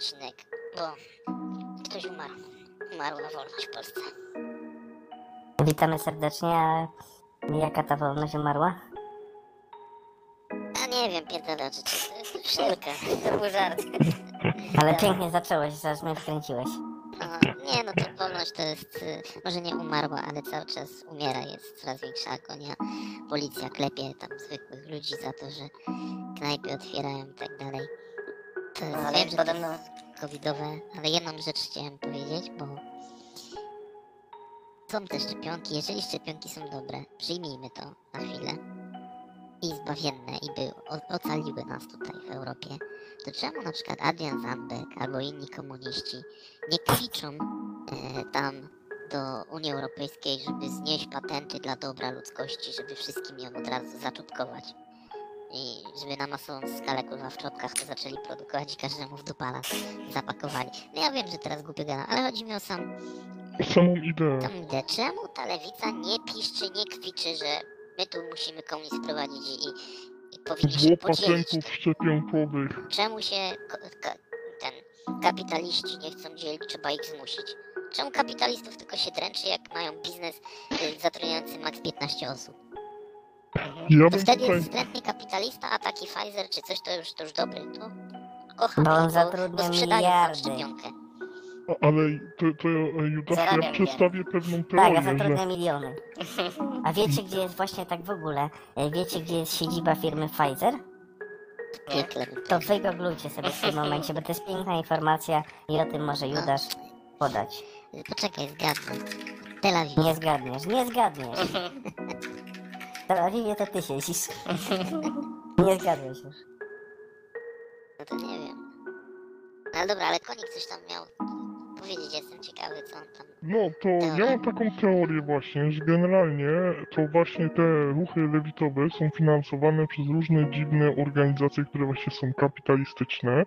odcinek, bo ktoś umarł. Umarła wolność w Polsce. Witamy serdecznie, a jaka ta wolność umarła? A nie wiem, pierdolę, czy to wszelka. To był żart. Ale pięknie zacząłeś, aż mnie wkręciłeś. A, nie, no to wolność to jest, y, może nie umarła, ale cały czas umiera, jest coraz większa agonia. Policja klepie tam zwykłych ludzi za to, że knajpy otwierają i tak dalej. To Ale wiem, że podobno covidowe, ale jedną rzecz chciałem powiedzieć, bo są te szczepionki, jeżeli szczepionki są dobre, przyjmijmy to na chwilę. I zbawienne i by ocaliły nas tutaj w Europie, to czemu na przykład Adrian Zandberg albo inni komuniści nie kwiczą e, tam do Unii Europejskiej, żeby znieść patenty dla dobra ludzkości, żeby wszystkim ją od razu zaczutkować. I żeby na masową skalę kurwa w czopkach to zaczęli produkować i każdemu w dupala zapakowali. No ja wiem, że teraz głupio gadam, ale chodzi mi o sam samą ideę. tą ideę. Czemu ta lewica nie piszczy, nie kwiczy, że my tu musimy komunizm prowadzić i, i powinniśmy Zło podzielić patentów szczepionkowych. Czemu się ka- ten kapitaliści nie chcą dzielić, trzeba ich zmusić? Czemu kapitalistów tylko się dręczy, jak mają biznes y, zatrudniający maks 15 osób? Ja To wtedy tutaj... wstrętny kapitalista, a taki Pfizer czy coś, to już, to już dobry, to kocham Bo on zatrudnia bo nam miliardy. szczepionkę. Ale to, to e, Judasz, ja Zarabiam przedstawię pewną Tak, a teorię, zatrudnia że miliony. A wiecie, gdzie jest właśnie tak w ogóle? E, Wiecie, gdzie jest siedziba firmy Pfizer? To wygooglujcie sobie w tym momencie, bo to jest piękna informacja i o tym może Judasz podać. Poczekaj, zgadnę. Tel Awiw. Nie zgadniesz, nie zgadniesz. Tel Awiwie to ty siedzisz. Nie zgadłeś już. No to nie wiem. No ale dobra, ale konik coś tam miał powiedzieć, jestem ciekawy, co on tam... no to ja mam taką teorię właśnie, że generalnie to właśnie te ruchy lewitowe są finansowane przez różne dziwne organizacje, które właśnie są kapitalistyczne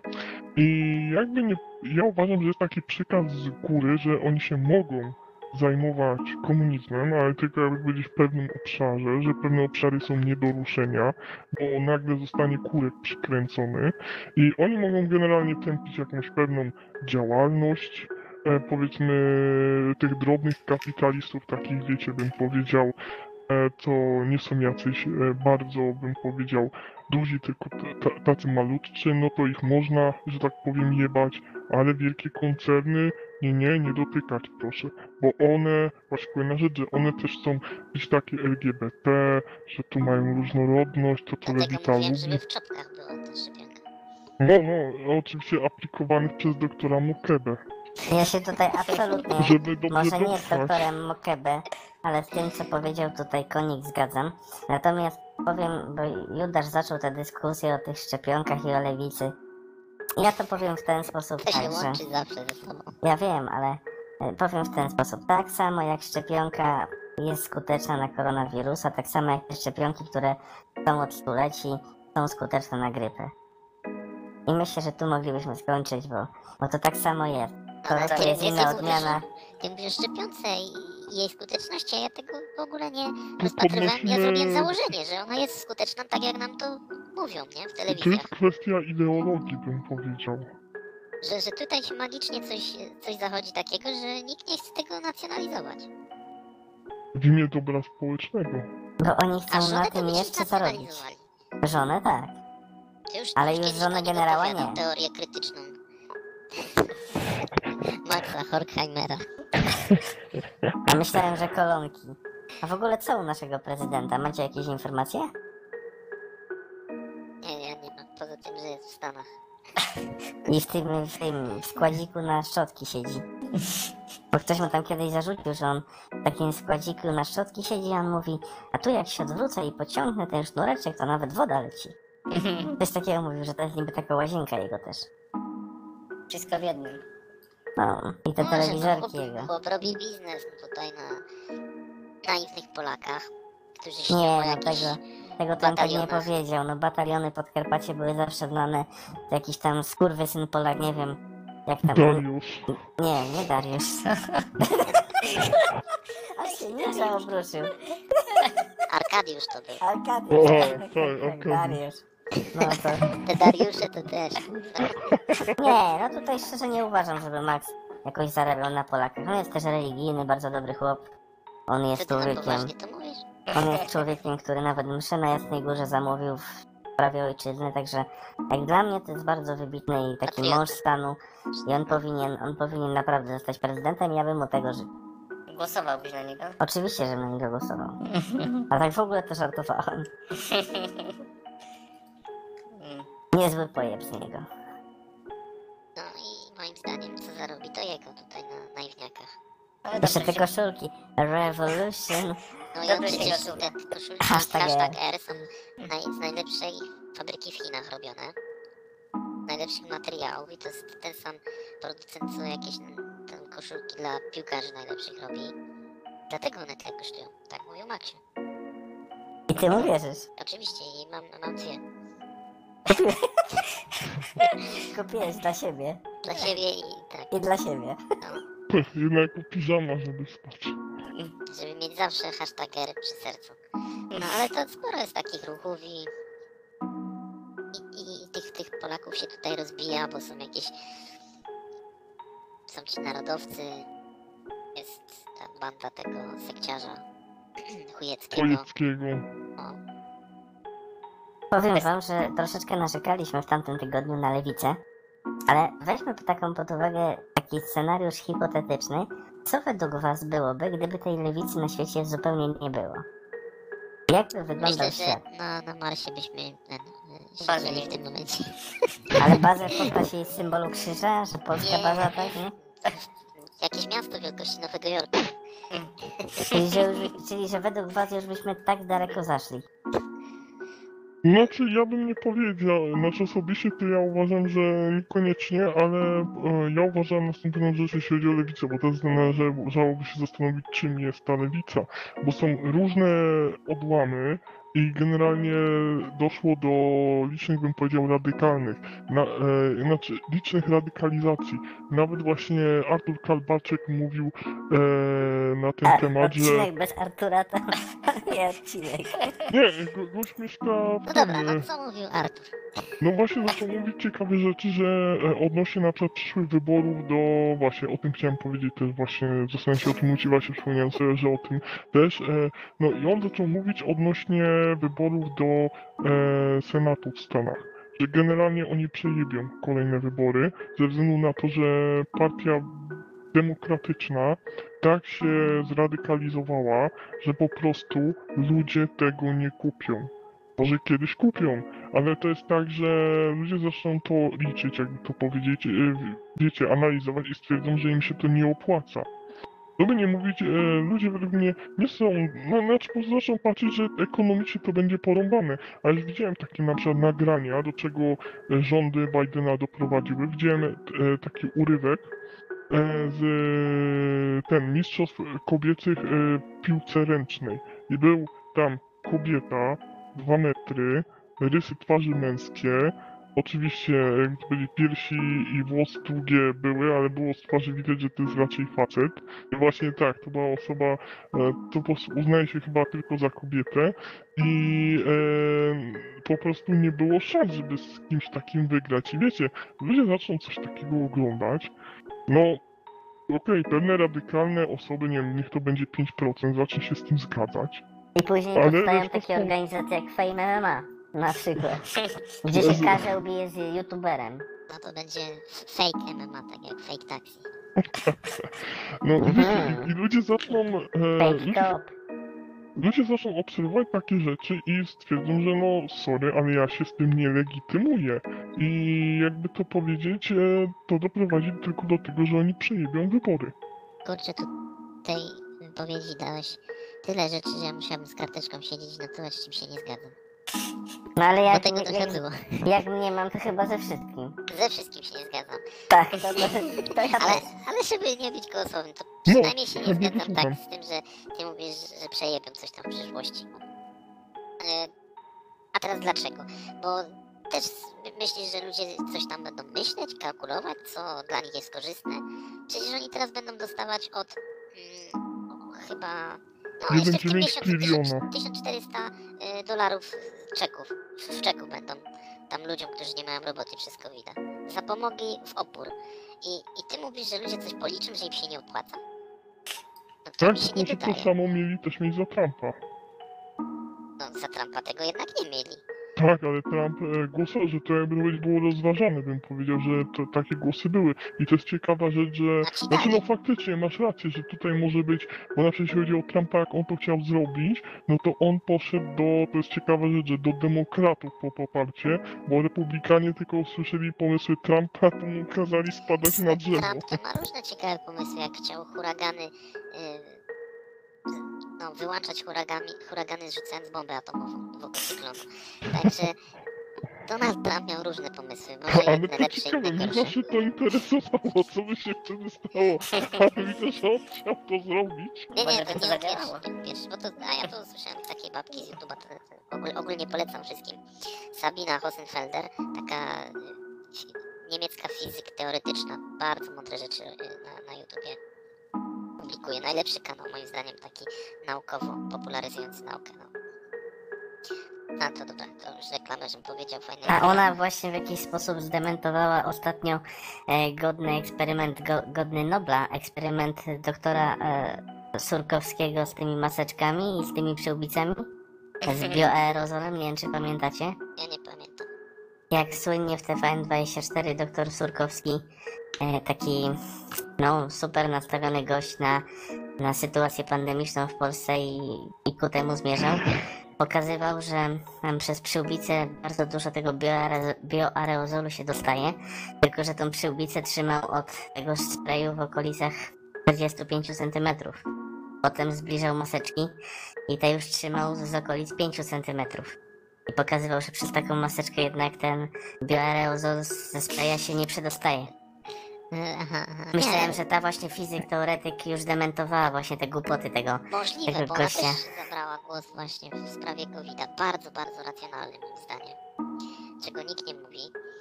i jakby nie, ja uważam, że jest taki przykaz z góry, że oni się mogą zajmować komunizmem, ale tylko jakby powiedzieć w pewnym obszarze, że pewne obszary są nie do ruszenia, bo nagle zostanie kurek przykręcony i oni mogą generalnie tępić jakąś pewną działalność, e, powiedzmy tych drobnych kapitalistów, takich wiecie, bym powiedział, e, to nie są jacyś e, bardzo, bym powiedział, duzi, tylko tacy malutcy, no to ich można, że tak powiem, jebać, ale wielkie koncerny, nie, nie, nie dotykać proszę, bo one, właśnie kolejna rzecz, że one też są gdzieś takie LGBT, że tu mają różnorodność, to mówiłem, żeby lubi. w czopkach była ta szczepionka. No, no, oczywiście aplikowanych przez doktora Mokebę, Ja się tutaj absolutnie żeby dobrze Może nie z dotrwać. doktorem Mokebe, ale z tym, co powiedział tutaj konik, zgadzam. Natomiast powiem, bo Judasz zaczął tę dyskusję o tych szczepionkach i o lewicy. Ja to powiem w ten sposób To się tak, że... łączy zawsze ze sobą. Ja wiem, ale e, powiem w ten sposób. Tak samo jak szczepionka jest skuteczna na koronawirusa, tak samo jak szczepionki, które są od stuleci, są skuteczne na grypę. I myślę, że tu moglibyśmy skończyć, bo, bo to tak samo jest. To, jest inna odmiana. Ty mówisz szczepionce i i jej skuteczności, a ja tego w ogóle nie Tu rozpatrywałem. Ja zrobiłem założenie, że ona jest skuteczna tak, jak nam to mówią, nie? W To telewizjach. jest kwestia ideologii, bym powiedział. Że, że tutaj się magicznie coś, coś zachodzi takiego, że nikt nie chce tego nacjonalizować. W imię dobra społecznego. Bo oni chcą na to tym jeszcze zarobić. Żonę tak. Już Ale już już żonę generała nie. teorię krytyczną. Maxa Horkheimera. A myślałem, że kolonki. A w ogóle co u naszego prezydenta? Macie jakieś informacje? Nie, nie, nie mam. Poza tym, że jest w Stanach. I w tym, w tym składziku na szczotki siedzi. Bo ktoś mu tam kiedyś zarzucił, że on w takim składziku na szczotki siedzi, a on mówi, a tu jak się odwrócę i pociągnę ten sznureczek, to nawet woda leci. Coś takiego mówił, że to jest niby taka łazienka jego też. wszystko w jednym. No, i te Może, telewizorki no, jego. chłop, chłop robi biznes tutaj na naiwnych Polakach, którzy się Nie, no tego, tego on tak nie powiedział. No bataliony Podkarpacie były zawsze znane. To jakiś tam skurwysyn Polak, nie wiem. Jak tam. Dariusz. Nie, nie Dariusz. Aż się ninja obruszył. Arkadiusz to był. Arkadiusz, O, tak, Arkadiusz. Dariusz. No to... Te Dariusze to też. Nie, no tutaj szczerze nie uważam, żeby Max jakoś zarabiał na Polakach. On jest też religijny, bardzo dobry chłop. On jest człowiekiem, on jest człowiekiem, który nawet mszę na Jasnej Górze zamówił w sprawie ojczyzny, także jak dla mnie to jest bardzo wybitny i taki mąż stanu i on powinien, on powinien naprawdę zostać prezydentem i ja bym mu tego życzył. Głosowałbyś na niego? Oczywiście, że bym na niego głosował. A tak w ogóle to żartowałem. Niezły pojeb z niego. No i moim zdaniem co zarobi to jego tutaj na naiwniakach. Ale Jeszcze dobrze te się... koszulki. Revolution. No i oczywiście te koszulki Hashtag hashtag, R. R są naj, z najlepszej fabryki w Chinach robione. Najlepszych materiałów i to jest ten sam producent co jakieś mm, tam koszulki dla piłkarzy najlepszych robi. Dlatego one tyle kosztują. Tak mówił Maxiu. I ty mu wierzysz. Oczywiście i mam, mam dwie. Kupiłeś dla siebie. Dla siebie i tak, I dla siebie. no, Jednak piżama, żeby spać. żeby mieć zawsze hashtag R przy sercu. No ale to sporo jest takich ruchów i, i, i tych, tych Polaków się tutaj rozbija, bo są jakieś są ci narodowcy, jest ta banda tego sekciarza chujeckiego. Chojeckiego. O, Powiem wam, że troszeczkę narzekaliśmy w tamtym tygodniu na lewicę, ale weźmy taką pod uwagę taki scenariusz hipotetyczny. Co według was byłoby, gdyby tej lewicy na świecie zupełnie nie było? Jakby wyglądał myślę, świat? że na, na Marsie byśmy ten, Bazę siedzieli w tym momencie. Ale bazę w postaci symbolu krzyża, że polska Nie. baza, tak, nie? Jakieś miasto wielkości Nowego Jorku. Czyli że, już, czyli, że według was już byśmy tak daleko zaszli. Znaczy, ja bym nie powiedział, znaczy osobiście to ja uważam, że niekoniecznie, ale e, ja uważam następującą rzecz, jeśli chodzi o lewicę, bo też należałoby się zastanowić, czym jest ta lewica, bo są różne odłamy i generalnie doszło do licznych, bym powiedział, radykalnych, na, e, znaczy licznych radykalizacji. Nawet właśnie Artur Kalbaczek mówił e, na ten A, temat, że... odcinek bez Artura to nie odcinek. Nie, go- gość mieszka w No dobra, e, no co mówił Artur? No właśnie zaczął mówić ciekawe rzeczy, że e, odnośnie na przykład przyszłych wyborów do właśnie o tym chciałem powiedzieć też właśnie zastanawiam się o tym mówić właśnie przypomniałem sobie, że o tym też e, no i on zaczął mówić odnośnie wyborów do e, Senatu w Stanach. Że generalnie oni przejebią kolejne wybory ze względu na to, że partia demokratyczna tak się zradykalizowała, że po prostu ludzie tego nie kupią. Może kiedyś kupią, ale to jest tak, że ludzie zaczną to liczyć, jakby to powiedzieć, e, wiecie, analizować i stwierdzą, że im się to nie opłaca. Żeby nie mówić, e, ludzie według mnie nie są, no znaczy po zaczną patrzeć, że ekonomicznie to będzie porąbane. A już widziałem takie na przykład nagrania, do czego e, rządy Bidena doprowadziły. Widziałem e, taki urywek e, z e, ten mistrzostw kobiecych e, piłce ręcznej. I był tam kobieta, dwa metry, rysy twarzy męskie. Oczywiście, jakby powiedzieć, piersi i włosy długie były, ale było z twarzy widać, że to jest raczej facet. I właśnie tak, to była osoba, e, to po prostu uznaje się chyba tylko za kobietę i e, po prostu nie było szans, żeby z kimś takim wygrać. I wiecie, ludzie zaczną coś takiego oglądać, no okej, pewne radykalne osoby, nie wiem, niech to będzie 5%, zacznie się z tym zgadzać. I później Ale powstają wiesz, takie organizacje jak Fame MMA, na przykład. Gdzie się każdy ubije z youtuberem. No to będzie fake MMA, tak jak fake taxi. No i, Mhm. wiecie, i ludzie zaczną, e, Fake ludzie, top. ludzie zaczną obserwować takie rzeczy i stwierdzą, że no sorry, ale ja się z tym nie legitymuję. I jakby to powiedzieć, e, to doprowadzi tylko do tego, że oni przejebią wybory. Kurczę, tu tej wypowiedzi dałeś tyle rzeczy, że ja musiałbym z karteczką siedzieć, no to z czym się nie zgadzam. No ale jak, tego jak, trochę było. jak mnie mam, to chyba ze wszystkim. Ze wszystkim się nie zgadzam. Tak, to, to, to ja Ale, też. ale żeby nie być głosowym, to przynajmniej się nie zgadzam tak z tym, że ty mówisz, że przejebią coś tam w przyszłości. E, A teraz dlaczego? Bo też myślisz, że ludzie coś tam będą myśleć, kalkulować, co dla nich jest korzystne? Przecież oni teraz będą dostawać od mm, o, chyba No, jeszcze w 1,9 tym miesiącu triliona. 1400 y, dolarów czeków. W czeku będą tam ludziom, którzy nie mają roboty przez covid Za pomogi w opór. I, I ty mówisz, że ludzie coś policzą, że im się nie opłaca? No to Tak, mi się nie to wydaje. samo mieli też mieć za Trumpa. No za Trumpa tego jednak nie mieli. Tak, ale Trump e, głosował, że to jakby być było rozważane, bym powiedział, że to, takie głosy były. I to jest ciekawa rzecz, że... Znaczy no faktycznie, masz rację, że tutaj może być, bo na przykład jeśli chodzi o Trumpa, jak on to chciał zrobić, no to on poszedł do, to jest ciekawa rzecz, że do demokratów po poparcie, bo republikanie tylko usłyszeli pomysły Trumpa, to mu kazali spadać na drzewo. Trump to ma różne ciekawe pomysły, jak chciał huragany, y, no, wyłączać huragami, huragany zrzucając bombę atomową wokół cyklonu. Także Donald Trump miał różne pomysły, może Ale jedne to lepsze, ciekawe, inne mnie gorsze. zawsze to interesowało, co by się wtedy stało, ale widzę, że on chciał to zrobić. Nie, nie, to nie zadziałało. pierwszy, bo to, a ja to usłyszałem z takiej babki z YouTube'a, to, to ogólnie, ogólnie polecam wszystkim. Sabina Hosenfelder, taka y, niemiecka fizyk teoretyczna, bardzo mądre rzeczy y, na, na YouTubie publikuje. Najlepszy kanał moim zdaniem, taki naukowo popularyzujący naukę. No. A to dobra, to już reklamę, żebym powiedział fajnie. A ona właśnie w jakiś sposób zdementowała ostatnio e, godny eksperyment, go, godny Nobla, eksperyment doktora e, Surkowskiego z tymi maseczkami i z tymi przyłbicami, z bioaerozolem, nie wiem czy pamiętacie. Ja nie. Jak słynnie w TVN24 doktor Surkowski, e, taki no super nastawiony gość na, na sytuację pandemiczną w Polsce i, i ku temu zmierzał, pokazywał, że przez przyłbicę bardzo dużo tego bioare, bioaerozolu się dostaje, tylko że tą przyłbicę trzymał od tego sprayu w okolicach 45 cm. Potem zbliżał maseczki i te już trzymał z okolic 5 cm. I pokazywał, że przez taką maseczkę jednak ten bioaerozol ze spraya się nie przedostaje. E, Aha, aha. Myślałem, że ta właśnie fizyk, teoretyk już dementowała właśnie te głupoty tego. Możliwe, tego bo ona gościa. też zabrała głos właśnie w sprawie covid -a. Bardzo, bardzo racjonalny moim zdaniem. Czego nikt nie mówi.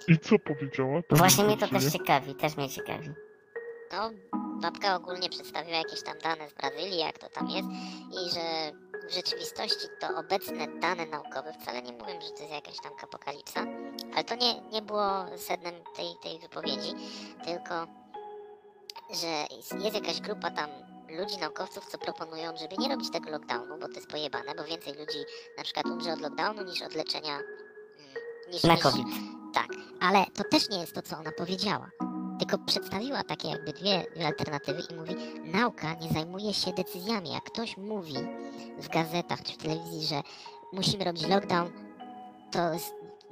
I co powiedziała? Właśnie mnie to też ciekawi, też mnie ciekawi. No, babka ogólnie przedstawiła jakieś tam dane z Brazylii, jak to tam jest i że w rzeczywistości to obecne dane naukowe wcale nie mówią, że to jest jakaś tam apokalipsa, ale to nie, nie było sednem tej, tej wypowiedzi, tylko że jest, jakaś grupa tam ludzi, naukowców, co proponują, żeby nie robić tego lockdownu, bo to jest pojebane, bo więcej ludzi na przykład umrze od lockdownu niż od leczenia mm, niż, Na niż, COVID. tak, ale to też nie jest to, co ona powiedziała. Tylko przedstawiła takie jakby dwie, alternatywy i mówi, nauka nie zajmuje się decyzjami. Jak ktoś mówi w gazetach czy w telewizji, że musimy robić lockdown, to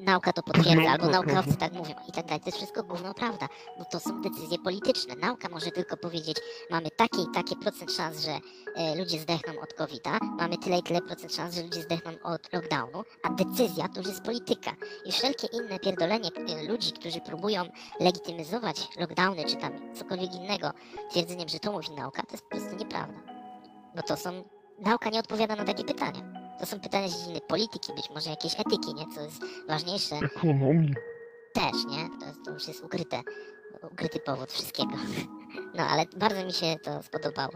nauka to potwierdza, albo Nauka, naukowcy tak mówią i tak dalej. To jest wszystko gówno prawda, bo to są decyzje polityczne. Nauka może tylko powiedzieć, mamy takie i takie procent szans, że e, ludzie zdechną od covid mamy tyle i tyle procent szans, że ludzie zdechną od lockdownu, a decyzja to już jest polityka. I wszelkie inne pierdolenie e, ludzi, którzy próbują legitymizować lockdowny czy tam cokolwiek innego twierdzeniem, że to mówi nauka, to jest po prostu nieprawda. Bo to są... Nauka nie odpowiada na takie pytania. To są pytania z dziedziny polityki, być może jakiejś etyki, nie? Co jest ważniejsze Ekonomii. też, nie? To, jest, to już jest ukryte, ukryty powód wszystkiego. No, ale bardzo mi się to spodobało.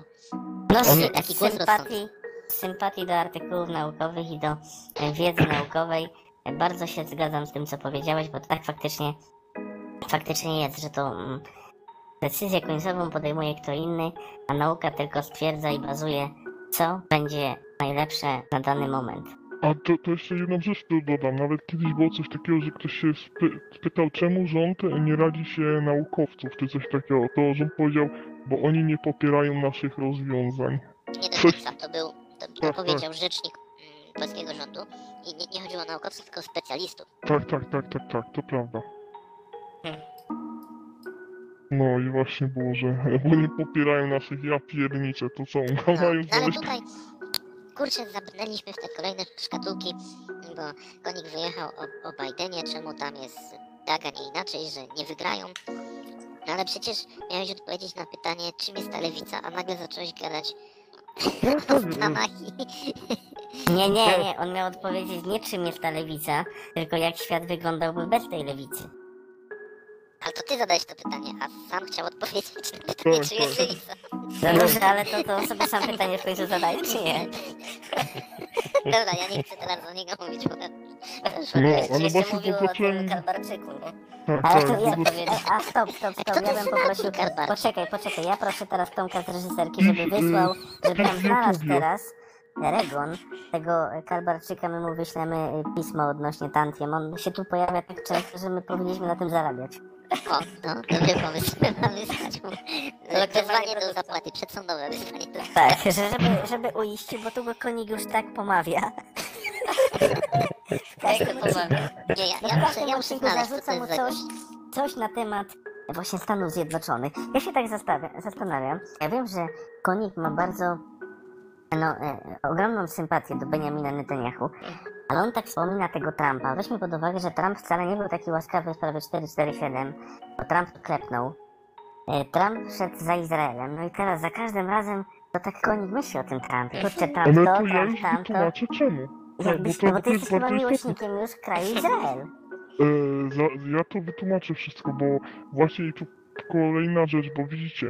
No, Ale- sy- taki głos sympatii, sympatii do artykułów naukowych i do e, wiedzy naukowej. E, Bardzo się zgadzam z tym, co powiedziałeś, bo tak faktycznie, faktycznie jest, że to mm, decyzję końcową podejmuje kto inny, a nauka tylko stwierdza i bazuje, co będzie najlepsze na dany moment. A to, to jeszcze jedną rzecz tu dodam. Nawet kiedyś było coś takiego, że ktoś się spy, spytał, czemu rząd nie radzi się naukowców, czy coś takiego. To rząd powiedział, bo oni nie popierają naszych rozwiązań. Nie do Coś- końca, to był, to, to Tak, powiedział rzecznik mm, polskiego rządu i nie, nie chodziło o naukowców, tylko o specjalistów. Tak, tak, tak, tak, tak, to prawda. Hmm. No i właśnie było, że bo nie popierają naszych ja piernicze, to co, No, mają no ale znaleźć tutaj, kurczę, zabrnęliśmy w te kolejne szkatułki, bo Konik wyjechał o, o Bidenie, czemu tam jest tak, a nie inaczej, że nie wygrają. No ale przecież miałeś odpowiedzieć na pytanie, czym jest ta lewica, a nagle zacząłeś gadać o Stanach. Nie, nie, nie, on miał odpowiedzieć nie czym jest ta lewica, tylko jak świat wyglądałby bez tej lewicy. Ale to ty zadałeś to pytanie, a sam chciał odpowiedzieć na pytanie, Tak, czy jest tak. lewica. No dobrze, ale to, to sobie sam pytanie w końcu zadaję, czy nie? Dobra, ja nie chcę teraz do niego mówić, bo... No, ale właśnie o tym Kalbarczyku, nie? Tak, Ale tak, to ja, tylko- a stop, stop, stop, to ja bym poprosił, poczekaj, poczekaj, ja proszę teraz Tomka z reżyserki, żeby wysłał, żeby w znalazł teraz Regon, tego Kalbarczyka, my mu wyślemy y, pismo odnośnie Tantiem, on się tu pojawia tak często, że my powinniśmy na tym zarabiać. O, no, dobry pomysł. Mamy mu wezwanie kto do za zapłaty, przedsądowe wezwanie do Tak, że żeby, żeby uiścić, bo tu go konik już tak pomawia. Jak to pomawia? Nie, ja, ja muszę, ja muszę znaleźć, co to jest coś, coś na temat właśnie Stanów Zjednoczonych. Ja się tak zastanawiam. Ja wiem, że konik ma bardzo no, e, ogromną sympatię do Benjamina Netanyahu, ale on tak wspomina tego Trumpa. Weźmy pod uwagę, że Trump wcale nie był taki łaskawy w sprawie 447, bo Trump klepnął. E, Trump szedł za Izraelem, no i teraz za każdym razem to tak konik myśli o tym Trumpie. Kurczę, Trump Ale to, to ja Trump tamto. wytłumaczę czemu. Tak, Jakbyś, to, no bo ty jest jesteś chyba miłośnikiem już kraju Izrael. E, za, ja to wytłumaczę wszystko, bo właśnie tu kolejna rzecz, bo widzicie,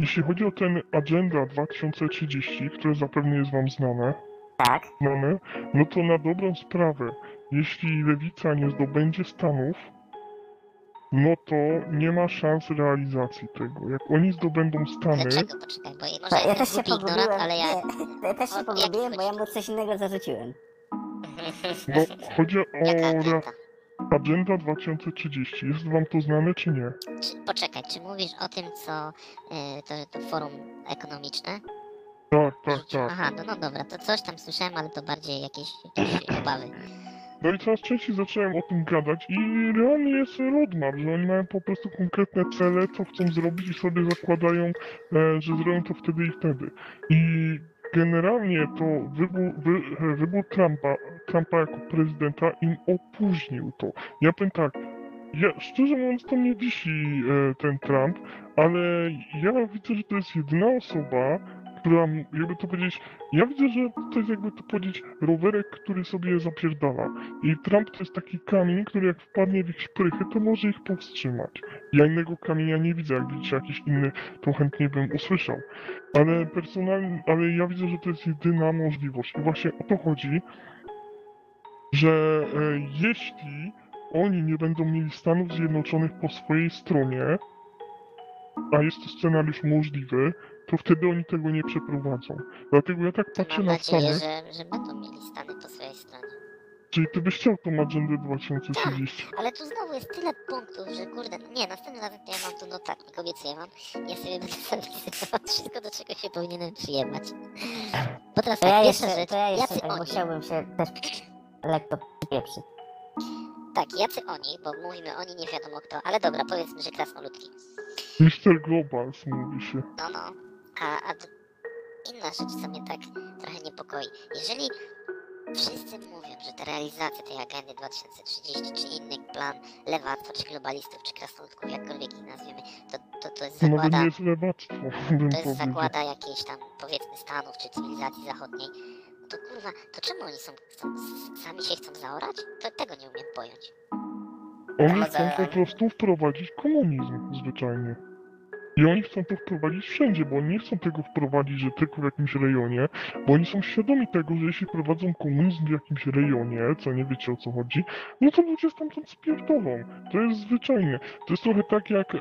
jeśli chodzi o ten Agenda 2030, które zapewne jest wam znane, Tak. znane, no to na dobrą sprawę, jeśli lewica nie zdobędzie Stanów, no to nie ma szans realizacji tego. Jak oni zdobędą Stany, Dlaczego? Poczekaj, bo może To ja też się ignorant, ale ja... ja też się pogubiłem, bo ja chodzi? mu coś innego zarzuciłem. bo chodzi o Jaka agenda? Agenda 2030. Jest wam to znane czy nie? Czy, poczekaj, czy mówisz o tym, co y, to, to forum ekonomiczne? Tak, tak, tak. Aha, no, no dobra, to coś tam słyszałem, ale to bardziej jakieś, jakieś obawy. No i coraz częściej zacząłem o tym gadać i realnie jest roadmap, że oni mają po prostu konkretne cele, co chcą zrobić i sobie zakładają, e, że zrobią to wtedy i wtedy. I generalnie to wybór, wy, wybór Trumpa, Trumpa jako prezydenta im opóźnił to. Ja powiem tak, ja, szczerze mówiąc to mnie wisi e, ten Trump, ale ja widzę, że to jest jedyna osoba, która, jakby to powiedzieć, ja widzę, że to jest jakby to powiedzieć rowerek, który sobie zapierdala. I Trump to jest taki kamień, który jak wpadnie w ich szprychy, to może ich powstrzymać. Ja innego kamienia nie widzę, jak widzicie jakiś inny, to chętnie bym usłyszał. Ale personalnie, ale ja widzę, że to jest jedyna możliwość. I właśnie o to chodzi, że e, jeśli oni nie będą mieli Stanów Zjednoczonych po swojej stronie, a jest to scenariusz możliwy, to wtedy oni tego nie przeprowadzą. Dlatego ja tak To patrzę mam na nadzieję, Stany, że, że będą mieli Stany po swojej stronie. czyli ty byś chciał tą agendę 2030. Ale tu znowu jest tyle punktów, że kurde, no nie, następnym razem to ja mam tu notatnik, obiecuję wam. Ja sobie będę zapisywał wszystko, do czego się powinienem przyjebać. Bo teraz To tak, pierwsza jeszcze, rzecz, to ja jeszcze jacy tak, oni, chciałbym się też lekko pieprzyć. tak, jacy oni, bo mówimy oni, nie wiadomo kto, ale dobra, powiedzmy, że krasnoludki. Mr. Globals mówi się. No, no. A, a inna rzecz, co mnie tak trochę niepokoi. Jeżeli wszyscy mówią, że ta realizacja tej agendy 2030, czy inny plan lewactwa, czy globalistów, czy krasnoludków, jakkolwiek ich nazwiemy, to, to, to jest To zakłada, nie jest lewactwo, to jest zakłada jakiejś tam, powiedzmy, Stanów, czy cywilizacji zachodniej. No to kurwa, to czemu oni są, chcą, sami się chcą zaorać? To tego nie umiem pojąć. Oni chcą po prostu wprowadzić komunizm zwyczajnie. I oni chcą to wprowadzić wszędzie, bo oni nie chcą tego wprowadzić, że tylko w jakimś rejonie, bo oni są świadomi tego, że jeśli prowadzą komunizm w jakimś rejonie, co nie wiecie o co chodzi, no to ludzie stamtąd spierdolą. To jest zwyczajnie. To jest trochę tak jak e,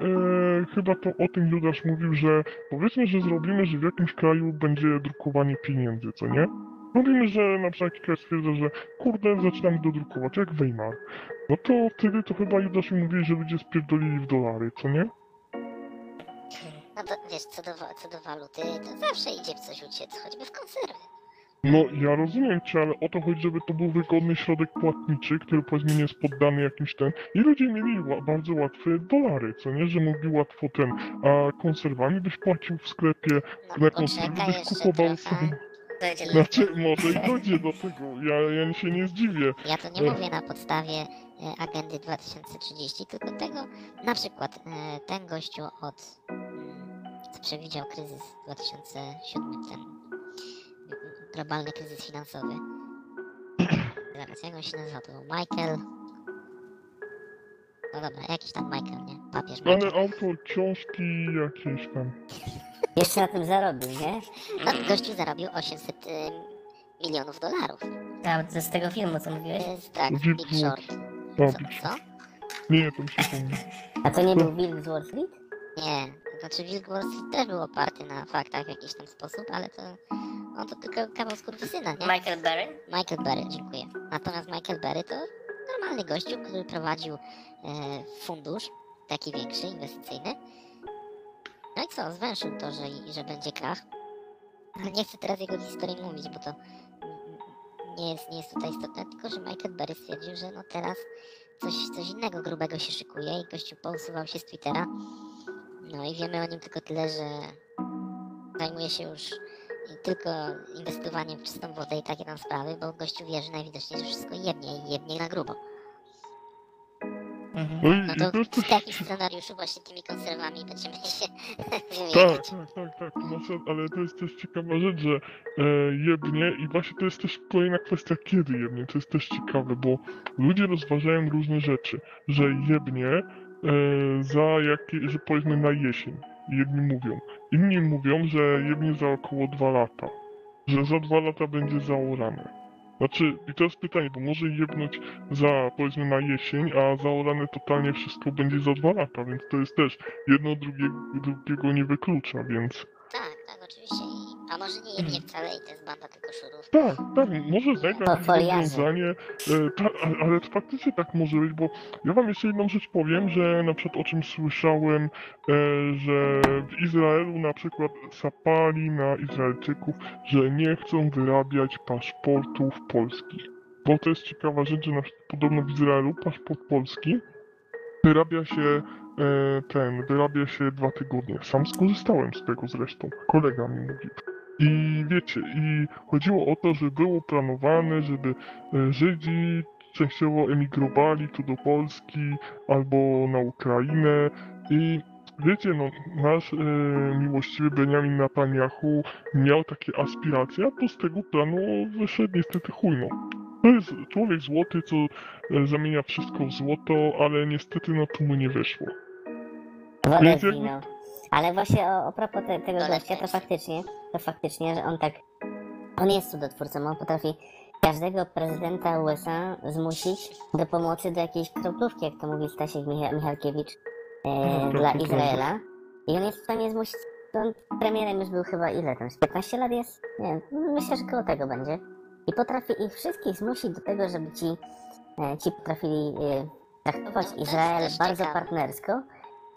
chyba to o tym Judasz mówił, że powiedzmy, że zrobimy, że w jakimś kraju będzie drukowanie pieniędzy, co nie? Mówimy, że na przykład jakiś kraj stwierdza, że kurde, zaczynamy dodrukować, jak Weimar. No to wtedy to chyba Judasz mi mówi, że ludzie spierdolili w dolary, co nie? No to wiesz, co do, wa- co do waluty, to zawsze idzie w coś uciec, choćby w konserwy. No, ja rozumiem cię, ale o to chodzi, żeby to był wygodny środek płatniczy, który powiedzmy nie jest poddany jakimś ten... I ludzie mieli ła- bardzo łatwe dolary, co nie? Że mogli łatwo ten... A konserwami byś płacił w sklepie, No na konserwy poczekaj byś jeszcze kupował trochę. sobie... Dojdzie Znaczy, może i dojdzie do tego, ja, ja się nie zdziwię. Ja to nie mówię na podstawie e, agendy 2030, tylko tego, na przykład e, ten gościu od, mm, przewidział kryzys 2007, ten globalny kryzys finansowy. Zaraz, jak on się nazywa? To był Michael... No dobra, jakiś tam Michael, nie? Papież Ale autor książki jakiejś tam. Jeszcze na tym zarobił, nie? No, gościu zarobił 800 y, milionów dolarów. A, to z tego filmu, co mówiłeś? To jest tak, Big Wall Short. A, Co? Big co? Nie, to mi się pomyli. A to nie był Wilk z Wall Street? Nie, znaczy Wilk Street też był oparty na faktach w jakiś tam sposób, ale to... On to tylko kawał skurwysyna, nie? Michael Berry? Michael Berry, dziękuję. Natomiast Michael Berry to normalny gościu, który prowadził e, fundusz, taki większy, inwestycyjny. No i co, zwęszył to, że, że będzie krach. Ale nie chcę teraz jego historii mówić, bo to nie jest, nie jest tutaj istotne, tylko że Michael Berry stwierdził, że no teraz coś, coś innego grubego się szykuje i gościu pousuwał się z Twittera. No i wiemy o nim tylko tyle, że zajmuje się już tylko inwestowaniem w czystą wodę i takie tam sprawy, bo gościu wierzy najwidoczniej, że wszystko jebnie i jebnie na grubo. Mhm. No No to to w takim scenariuszu właśnie tymi konserwami będziemy się Tak, wymieniać. tak, tak, tak, to znaczy, ale to jest też ciekawa rzecz, że e, jebnie i właśnie to jest też kolejna kwestia, kiedy jebnie, to jest też ciekawe, bo ludzie rozważają różne rzeczy, że jebnie za jakie, że powiedzmy na jesień, jedni mówią, inni mówią, że jebnie za około dwa lata, że za dwa lata będzie zaorane. Znaczy, i to jest pytanie, bo może jebnąć za, powiedzmy, na jesień, a zaorane totalnie wszystko będzie za dwa lata, więc to jest też jedno drugiego, drugiego nie wyklucza, więc... Tak, tak, oczywiście. A może nie jebnie wcale i to jest banda tylko szurów. Tak, tak, może To foliarze. rozwiązanie, e, ta, a- ale to faktycznie tak może być, bo ja wam jeszcze jedną rzecz powiem, że na przykład o czym słyszałem, e, że w Izraelu na przykład sapali na Izraelczyków, że nie chcą wyrabiać paszportów polskich. Bo to jest ciekawa rzecz, że na przykład podobno w Izraelu paszport polski wyrabia się e, ten, wyrabia się dwa tygodnie. Sam skorzystałem z tego zresztą, kolega mi mówił. I wiecie, i chodziło o to, że było planowane, żeby e, Żydzi częściowo emigrowali tu do Polski albo na Ukrainę i wiecie, no nasz e, miłościwy Benjamin Netanyahu miał takie aspiracje, a to z tego planu wyszedł niestety chujno. To jest człowiek złoty, co e, zamienia wszystko w złoto, ale niestety no tu mu nie wyszło. Wodę Więc jakby- winą. Ale właśnie o, o propos te, tego gościa, to faktycznie, to faktycznie, że on tak, on jest cudotwórcą, on potrafi każdego prezydenta USA zmusić do pomocy do jakiejś kroplówki, jak to mówi Stasiek Micha- Michalkiewicz, e, No, dla. Izraela. I on jest w stanie zmusić, on premierem już był chyba ile tam, z 15 lat jest? Nie wiem, myślę, że koło tego będzie. I potrafi ich wszystkich zmusić do tego, żeby ci, e, ci potrafili e, traktować Izrael bardzo ciekawe. partnersko.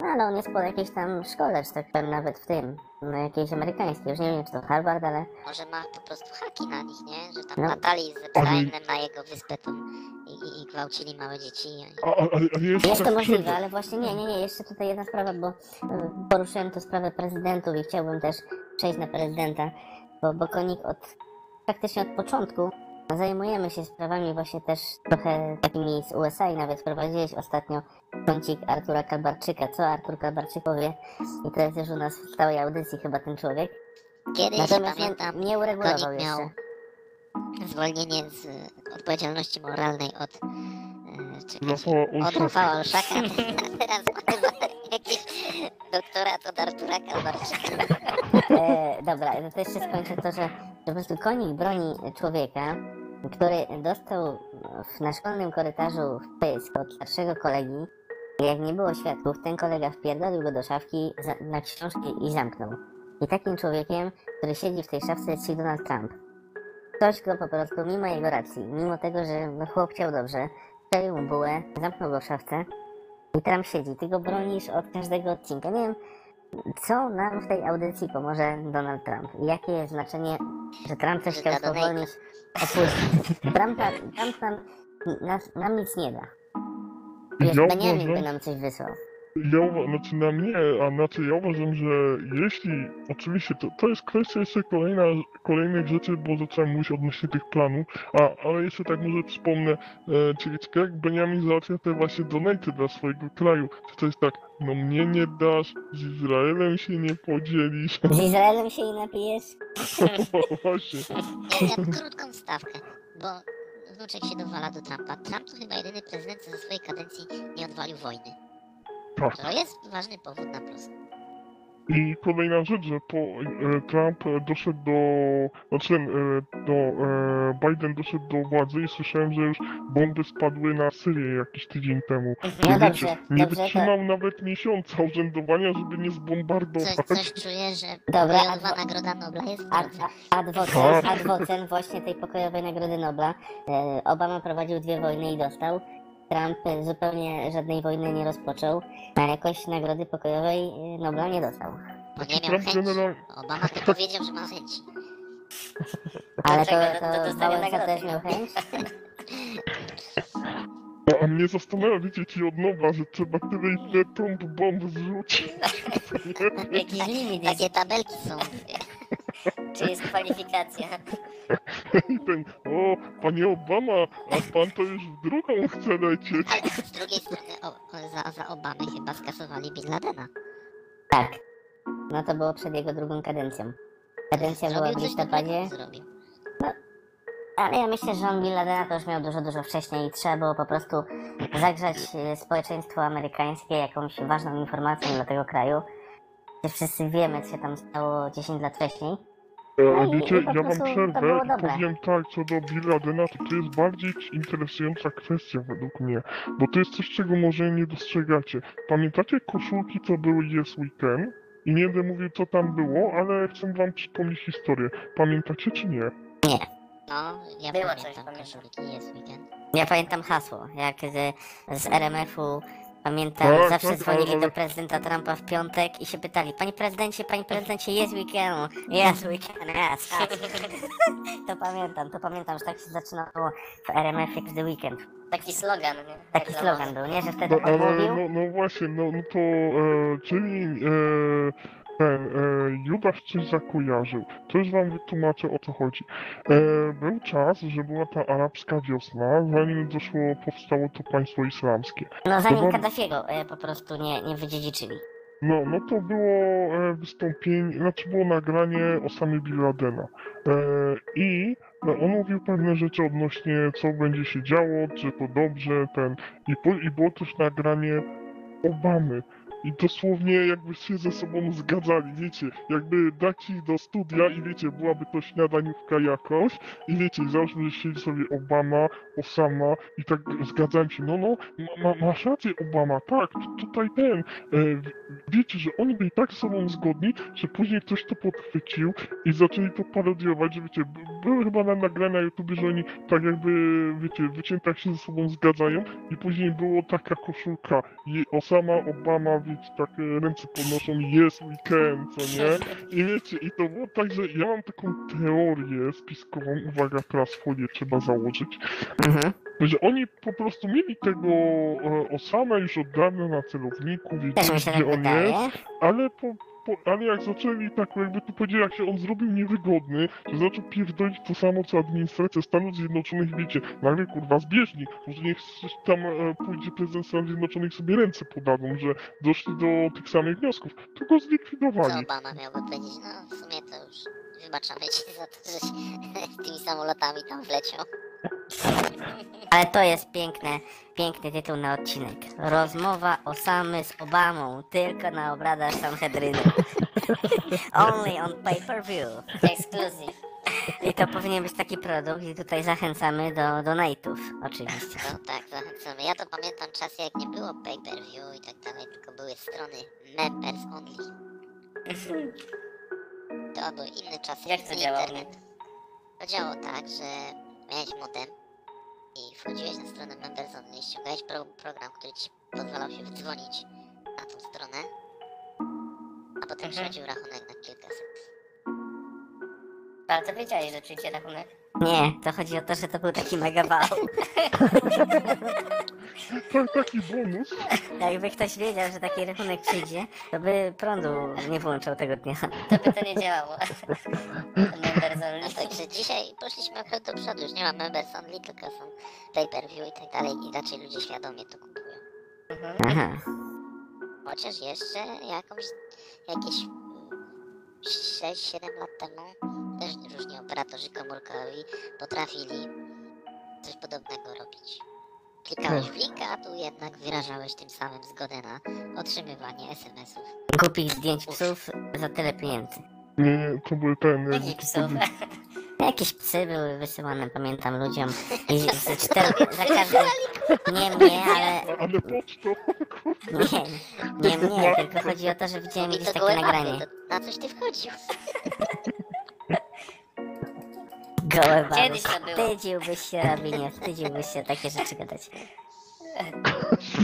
No ale on jest po jakiejś tam szkole, czy tak powiem, nawet w tym, no jakiejś amerykańskiej, już nie wiem czy to Harvard, ale Może ma po prostu haki na nich, nie? Że tam No. latali z Efraimem na jego wyspę tam i, i, i gwałcili małe dzieci. I, A, a, ale jeszcze jest to tak możliwe, ale właśnie nie, nie, nie, jeszcze tutaj jedna sprawa, bo e, poruszyłem tu sprawę prezydentów i chciałbym też przejść na prezydenta, bo, bo Konik od, praktycznie od początku zajmujemy się sprawami właśnie też trochę takimi z USA i nawet prowadziłeś ostatnio kącik Artura Kalbarczyka, co Artur Kalbarczyk powie i to jest już u nas w stałej audycji chyba ten człowiek. Kiedyś, Natomiast pamiętam, nie, nie uregulował Konik miał jeszcze. zwolnienie z odpowiedzialności moralnej od... E, czekajcie, Rafała od Olszaka. Rafała Olszaka, a teraz jakiś doktorat od Artura Kalbarczyka. E, dobra, to jeszcze skończę to, że po prostu konik broni człowieka, który dostał w, na szkolnym korytarzu w pysk od starszego kolegi. Jak nie było świadków, ten kolega wpierdolił go do szafki za, na książki i zamknął. I takim człowiekiem, który siedzi w tej szafce jest się Donald Trump. Ktoś go po prostu, mimo jego racji, mimo tego, że no, chłop chciał dobrze, strzelił mu bułę, zamknął go w szafce i Trump siedzi. Ty go bronisz od każdego odcinka. Nie wiem, co nam w tej audycji pomoże Donald Trump? Jakie jest znaczenie, że Trump coś Że chciał spowolnić? Trump, Trump nam, nas, nam nic nie da. Wiesz, Benjamin by nam coś wysłał. Ja, znaczy na mnie, a znaczy ja uważam, że jeśli, oczywiście to, to jest kwestia jeszcze kolejna, kolejnych rzeczy, bo zacząłem mówić odnośnie tych planów, a, ale jeszcze tak może wspomnę, e, czyli ciekawe jak Benjamin załatwia te właśnie donaty dla swojego kraju, czy to jest tak, no mnie nie dasz, z Izraelem się nie podzielisz, Z Izraelem się nie napijesz? właśnie, Ja, ja krótką wstawkę, bo wnuczek się dowala do Trumpa. Trump to chyba jedyny prezydent, co ze swojej kadencji nie odwalił wojny. Tak. To jest ważny powód na plus. I kolejna rzecz, że po e, Trump e, doszedł do, znaczy ten, e, do, e, Biden doszedł do władzy i słyszałem, że już bomby spadły na Syrię jakiś tydzień temu. No I dobrze, wiecie, nie dobrze, to, wytrzymał nawet miesiąca urzędowania, żeby nie Coś, zbombardować. coś czuję, że Dobra, pokojowa Nagroda Nobla jest w ad, Tak. adwocen właśnie tej pokojowej Nagrody Nobla. E, Obama prowadził dwie wojny i dostał. Trump zupełnie żadnej wojny nie rozpoczął, a jakoś Nagrody Pokojowej e, Nobla nie dostał. Bo nie miał chęci. Obama tylko powiedział, że ma chęci. Ale to, to dostania Wałęsa nagrody. też miał chęć? A- A mnie zastanawia, wiecie, ci od nowa, że trzeba tyle i tyle tomb bomb zrzucić. Jakiś limit jest, Takie tabelki są. Czy jest kwalifikacja. I ten, o, panie Obama, a pan to już w drugą chce lecieć. Ale z drugiej strony o, o, za, za Obamy chyba skasowali Bin Ladena. Tak. No to było przed jego drugą kadencją. Kadencja była w Zrobił coś listopadzie, dobrego, zrobił. ale ja myślę, że on Bin Ladena to już miał dużo, dużo wcześniej i trzeba było po prostu zagrzać e, społeczeństwo amerykańskie jakąś ważną informacją dla tego kraju. Gdzie wszyscy wiemy, co się tam stało 10 lat wcześniej. E, i- wiecie, i po ja wam prostu to przerwę było i dobre. powiem tak, co do Bill Ladena, to to jest bardziej interesująca kwestia według mnie, bo to jest coś, czego może nie dostrzegacie. Pamiętacie koszulki, co były Yes Weekend? I nie będę mówił, co tam było, ale chcę wam przypomnieć historię. Pamiętacie czy nie? No, ja Było pamiętam coś, pamiętam. koszulki, jest weekend. Ja pamiętam hasło, jak z, z RMF-u pamiętam, Tak, zawsze tak, dzwonili ale- do prezydenta Trumpa w piątek i się pytali, panie prezydencie, panie prezydencie, jest weekend, jest weekend, yes. to pamiętam, to pamiętam, że tak się zaczynało w RMF-ie każdy weekend. Taki slogan, nie? Taki slogan był, nie, że wtedy No, ale, mówił, no, no właśnie, no, no to, e, czyli e, ten, e, Judasz coś zakojarzył. To już wam wytłumaczę o co chodzi. E, był czas, że była ta arabska wiosna, zanim doszło, powstało to państwo islamskie. no zanim Chyba- Kaddafiego e, po prostu nie, nie wydziedziczyli. No, no to było e, wystąpienie, znaczy było nagranie Osamy Bin Ladena. E, I no, on mówił pewne rzeczy odnośnie co będzie się działo, czy to dobrze, ten. I, po, i było też nagranie Obamy. I dosłownie jakby się ze sobą zgadzali, wiecie, jakby dać ich do studia i wiecie, byłaby to śniadaniówka jakoś. I wiecie, załóżmy, że siedzi sobie Obama, Osama i tak zgadzałem się, no no, ma, ma, masz rację Obama, tak, tu- tutaj ten, e, wiecie, że oni byli tak ze sobą zgodni, że później ktoś to podchwycił i zaczęli to parodiować, że wiecie, były chyba na nagrania na YouTube, że oni tak jakby, wiecie, wyciętach się ze sobą zgadzają i później było taka koszulka. I Osama, Obama, wiecie, tak e, ręce podnoszą, jest weekend, co nie? I wiecie, i to było tak, że ja mam taką teorię spiskową, uwaga, teraz folię trzeba założyć, Mhm. że oni po prostu mieli tego e, Osama już od dawna na celowniku, wiedzieli, się gdzie tak on jest, ale po, po, ale jak zaczęli tak jakby tu powiedzieli, jak się on zrobił niewygodny, że zaczął pierdolić to samo co administracja Stanów Zjednoczonych, wiecie, nagle kurwa zbieżni, może niech tam e, pójdzie prezydent Stanów Zjednoczonych sobie ręce podadzą, że doszli do tych samych wniosków, to go Co zlikwidowali. Obama miałby powiedzieć? No, w sumie to już wybaczamy ci za to, że tymi samolotami tam wleciał. Ale to jest piękne, piękny tytuł na odcinek. Rozmowa Osamy z Obamą, tylko na obradach Sanhedrynu. Only on pay-per-view. Exclusive. I to powinien być taki produkt i tutaj zachęcamy do donate'ów, oczywiście. No tak, zachęcamy. Ja to pamiętam czasy, jak nie było pay-per-view i tak dalej, tylko były strony members only. To były inne czasy, Jak to inny działało? internet. To działało tak, że miałeś modem i wchodziłeś na stronę members only, ściągałeś pro program, który ci pozwalał się wdzwonić na tą stronę, a potem Mhm. przychodził rachunek na kilkaset. Ale to wiedziałeś, że przyjdzie rachunek. Nie, to chodzi o to, że to był taki mega wał. Tak, taki bonus. Jakby ktoś wiedział, że taki rachunek przyjdzie, to by prądu nie włączał tego dnia. To by to nie działało. Members No, także dzisiaj poszliśmy akurat do przodu, już nie ma members only, tylko są pay-per-view i tak dalej i raczej ludzie świadomie to kupują. Mhm. Aha. Chociaż jeszcze jakąś, jakieś 6-7 lat temu też różni operatorzy komórkowi potrafili coś podobnego robić. Klikałeś w linka, a tu jednak wyrażałeś tym samym zgodę na otrzymywanie SMS-ów. Głupich zdjęć psów za tyle pieniędzy. Nie, nie, to były ten... Jakich psów? Jakieś psy były wysyłane, pamiętam, ludziom. I z cztery, za każdym... Nie mnie, ale... Ale pocztą, Nie, nie mnie, tylko chodzi o to, że widziałem jakieś takie nagranie. to na coś ty wchodził. Gołe. Kiedyś to było. Wstydziłbyś się, Rabinie, wstydziłbyś się takie rzeczy gadać.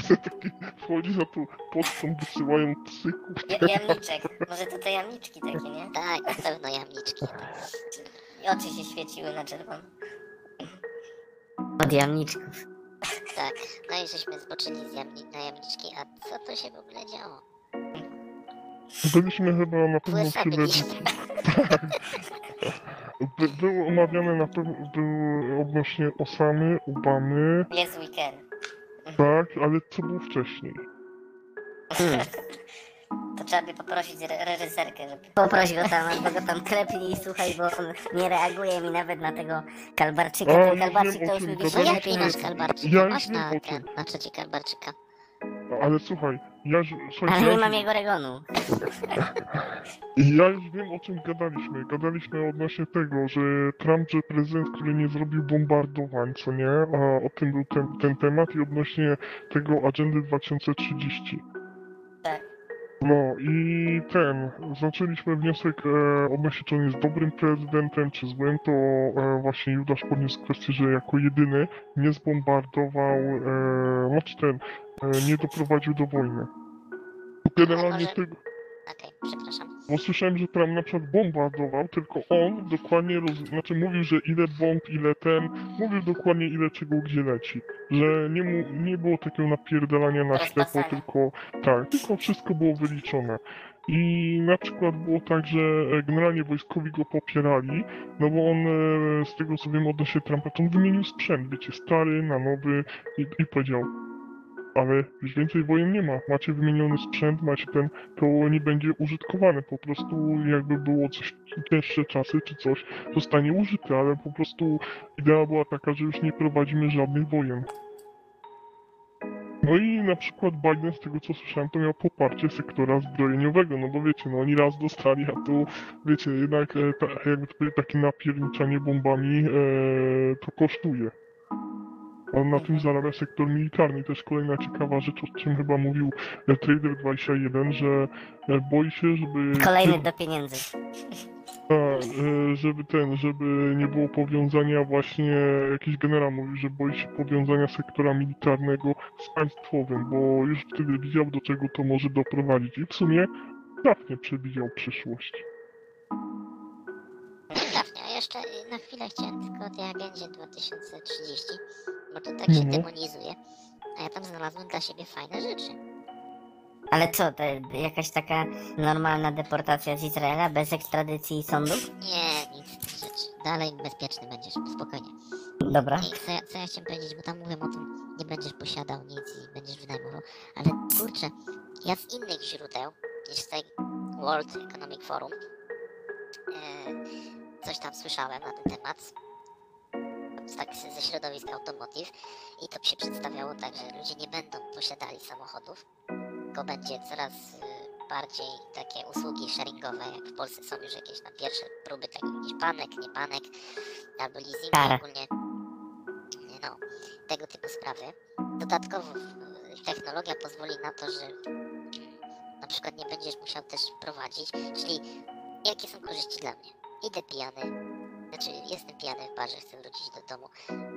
taki wchodzi za tą pocztą, wysyłają psy, Ja, jamniczek. Może to te jamniczki takie, nie? Tak, na pewno jamniczki. I oczy się świeciły na czerwono. Od jamniczków. Tak, no i żeśmy zboczyli z jamni na jamniczki, a co to się w ogóle działo? Byliśmy chyba na pewno byliśmy. By, było omawiane na pewno, było odnośnie Osamy, Obamy, Jest weekend. tak, ale co było wcześniej? Hmm. To trzeba by poprosić re- reżyserkę, żeby... Poproś go tam, albo go tam klepnij, słuchaj, bo on nie reaguje mi nawet na tego kalbarczyka. A, Ten już kalbarczyk wiem, to o już czym mi to lepiej niż... masz kalbarczyka? Ja już masz wiem, na, o czym. ten, na trzeci kalbarczyka. Ale słuchaj, ja już, słuchaj, Ale ja, nie mam już, jego regonu. ja już wiem o czym gadaliśmy. Gadaliśmy odnośnie tego, że Trump, że prezydent, który nie zrobił bombardowań, co nie? A o tym był ten, ten temat i odnośnie tego agendy 2030. No i ten, zaczęliśmy wniosek e, odnośnie czy on jest dobrym prezydentem, czy złym, to e, właśnie Judasz podniósł kwestię, że jako jedyny nie zbombardował, e, znaczy ten, e, nie doprowadził do wojny. Generalnie tego, Okej, przepraszam. Bo słyszałem, że Trump na przykład bombardował, tylko on dokładnie, roz... znaczy mówił, że ile bomb, ile ten, mówił dokładnie ile czego gdzie leci. Że nie, mu... nie było takiego napierdalania na ślepo, tylko tak, tylko wszystko było wyliczone. I na przykład było tak, że e, generalnie wojskowi go popierali, no bo on e, z tego co wiem odnośnie Trumpa, to on wymienił sprzęt, wiecie, stary na nowy i, i powiedział ale już więcej wojen nie ma. Macie wymieniony sprzęt, macie ten, to nie będzie użytkowane. Po prostu jakby było coś cięższe czasy czy coś, zostanie użyte, ale po prostu idea była taka, że już nie prowadzimy żadnych wojen. No i na przykład Biden, z tego co słyszałem, to miał poparcie sektora zbrojeniowego, no bo wiecie, no oni raz dostali, a tu, wiecie, jednak e, ta, jakby takie napierniczanie bombami e, to kosztuje. On na tym zarabia sektor militarny. Też kolejna ciekawa rzecz, o czym chyba mówił e, Trader21, że e, boi się, żeby... Kolejny do pieniędzy. E, żeby ten, żeby nie było powiązania właśnie, jakiś generał mówił, że boi się powiązania sektora militarnego z państwowym, bo już wtedy widział, do czego to może doprowadzić. I w sumie trafnie przewidział przyszłość. Jeszcze na chwilę chciałem tylko o tej agendzie 2030, bo to tak się Mhm. demonizuje. A ja tam znalazłem dla siebie fajne rzeczy. Ale co, to jakaś taka normalna deportacja z Izraela bez ekstradycji i sądów? Nie, nic z tych rzeczy. Dalej bezpieczny będziesz, spokojnie. Dobra. I co, ja- co ja chciałem powiedzieć, bo tam mówią o tym, nie będziesz posiadał nic i będziesz wynajmował. Ale kurczę, ja z innych źródeł niż z tej World Economic Forum e, coś tam słyszałem na ten temat. Tak ze środowisk automotive i to się przedstawiało tak, że ludzie nie będą posiadali samochodów, tylko będzie coraz e, bardziej takie usługi sharingowe, jak w Polsce są już jakieś na pierwsze próby tego, jakiś panek, nie panek, albo leasing, Kara. ogólnie no, tego typu sprawy. Dodatkowo w- technologia pozwoli na to, że na przykład nie będziesz musiał też prowadzić, czyli jakie są korzyści dla mnie? Idę pijany, znaczy jestem pijany w barze, chcę wrócić do domu,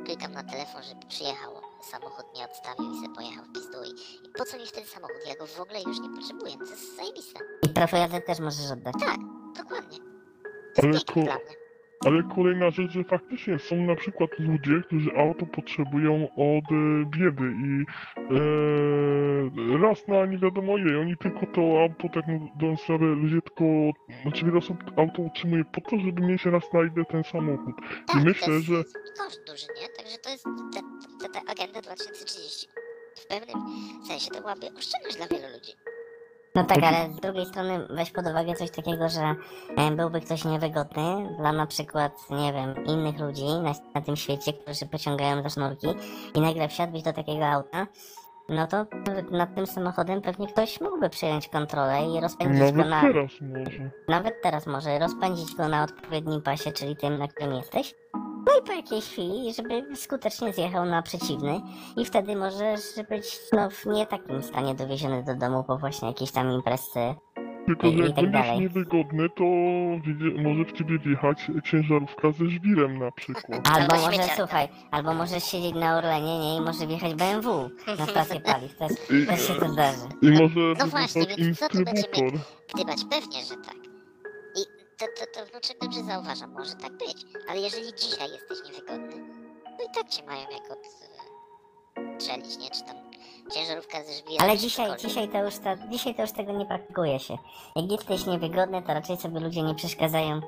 klikam na telefon, żeby przyjechał, samochód mnie odstawił i sobie pojechał w pizdu i, i po co mi wtedy samochód? Ja go w ogóle już nie potrzebuję, to jest zajebiste. I prawo jazdy też możesz oddać. Tak, dokładnie. To Ale jest piękne dla mnie. Ale kolejna rzecz, że faktycznie są na przykład ludzie, którzy auto potrzebują od e, biedy i e, raz na nie wiadomo ile, oni tylko to auto tak do sprawę ludzie tylko, znaczy wiele osób auto utrzymuje po to, żeby mieć raz na ile ten samochód. Tak, myślę, to jest że- koszt duży, nie? Także to jest te, te, te agenda 2030. W pewnym sensie to byłaby oszczędność dla wielu ludzi. No tak, Znaczy- ale z drugiej strony weź pod uwagę coś takiego, że e, byłby ktoś niewygodny dla na przykład, nie wiem, innych ludzi na, na tym świecie, którzy pociągają za sznurki i nagle wsiadłbyś do takiego auta, no to nad tym samochodem pewnie ktoś mógłby przyjąć kontrolę i rozpędzić go Nawet na... teraz może. Nawet teraz może rozpędzić go na odpowiednim pasie, czyli tym, na którym jesteś. No i po jakiejś chwili, żeby skutecznie zjechał na przeciwny i wtedy możesz być no, w nie takim stanie dowieziony do domu po właśnie jakiejś tam imprezce. Tylko, I- że i jak tak będziesz dalej. niewygodny, to może w ciebie wjechać ciężarówka ze żwirem na przykład. Albo może, słuchaj, albo możesz siedzieć na Orlenie, nie, i może wjechać BMW na stację paliw, też, też się to zdarzy. I może No właśnie, więc co tu będziemy-. Gdybać, pewnie, że tak. To, to, to wnuczek dobrze zauważa, może tak być. Ale jeżeli dzisiaj jesteś niewygodny, no i tak cię mają jak od... e, Strzelić, nie? Czy tam ciężarówka ze żwirem. Ale dzisiaj, cokolwiek. dzisiaj, to już ta, dzisiaj to już tego nie praktykuje się. Jak jesteś niewygodny, to raczej sobie ludzie nie przeszkadzają.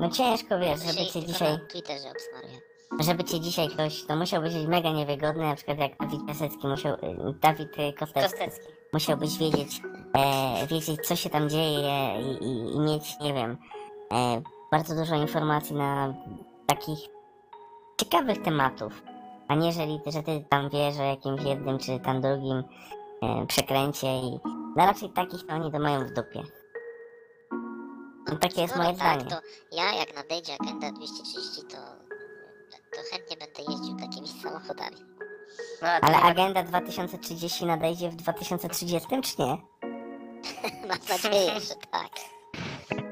No ciężko, wiesz, żeby cię dzisiaj... na Twitterze obsmaruje. Żeby cię dzisiaj ktoś, to musiał być mega niewygodny, na przykład jak Dawid Piasecki musiał, y, Dawid y, Kostecki, Kostecki. Musiałbyś wiedzieć, e, wiedzieć co się tam dzieje i, i, i mieć, nie wiem, e, bardzo dużo informacji na takich ciekawych tematów, a nie jeżeli, że ty tam wiesz o jakimś jednym czy tam drugim e, przekręcie i no raczej takich to oni to mają w dupie. No takie jest no, moje tak, zdanie. To ja jak nadejdzie agenda 230, to, to chętnie będę jeździł takimi samochodami. No, Ale agenda 2030 nadejdzie w 2030 czy nie? Mam nadzieję, że tak.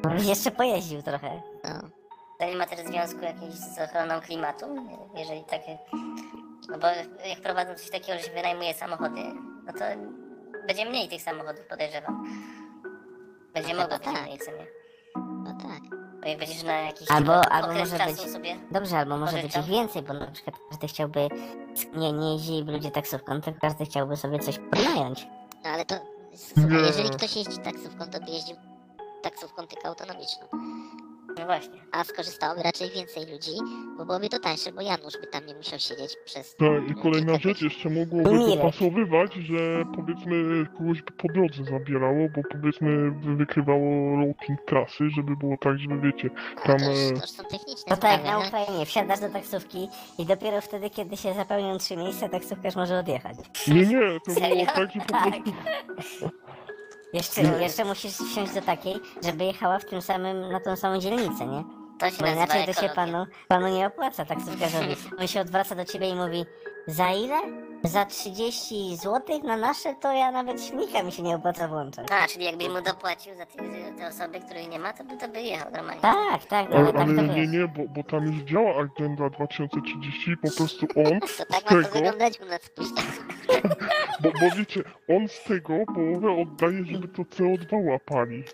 Bo byś jeszcze pojeździł trochę. No. To nie ma też związku jakimś z ochroną klimatu, jeżeli takie... No bo jak prowadzą coś takiego, że się wynajmuje samochody, no to będzie mniej tych samochodów, podejrzewam. Będzie No mogło być tak. mniej, co nie? No tak. Będziesz na jakiś Albo- albo okres może czasu być- sobie... Dobrze, albo może być ich więcej, bo na przykład każdy chciałby, nie, nie jeździli ludzie taksówką, to każdy chciałby sobie coś podnająć. No ale to, słuchaj, jeżeli ktoś jeździ taksówką, to by jeździł taksówką tylko autonomiczną. No właśnie. A skorzystałoby raczej więcej ludzi, bo byłoby to tańsze, bo Janusz by tam nie musiał siedzieć przez... Tak, i kolejna rzecz, jeszcze mogłoby Mirek. dopasowywać, że powiedzmy kogoś by po drodze zabierało, bo powiedzmy by wykrywało routing trasy, żeby było tak, żeby wiecie, tam... to, już, e, to już są techniczne To tak sprawy, na no. Ukrainie, wsiadasz do taksówki i dopiero wtedy, kiedy się zapełnią trzy miejsca, taksówkarz może odjechać. Nie, nie, to Serio? było tak, że po Tak. prostu... Jeszcze, jeszcze musisz wsiąść do takiej, żeby jechała w tym samym, na tą samą dzielnicę, nie? To się Bo inaczej to się ekologia. panu, panu nie opłaca taksówkarzowi. On się odwraca do ciebie i mówi, za ile? Za 30 zł na nasze, to ja nawet śmika mi się nie opłaca włączać. A, czyli jakbyś mu dopłacił za te, za te osoby, których nie ma, to by to by jechał normalnie. Tak, tak, no, Ale, ale tak to nie, wiesz. nie, bo, bo tam już działa Agenda 2030 i po prostu on To z tak ma to tego, wyglądać u nas w bo, bo wiecie, on z tego połowę oddaje, żeby to CO2 łapali.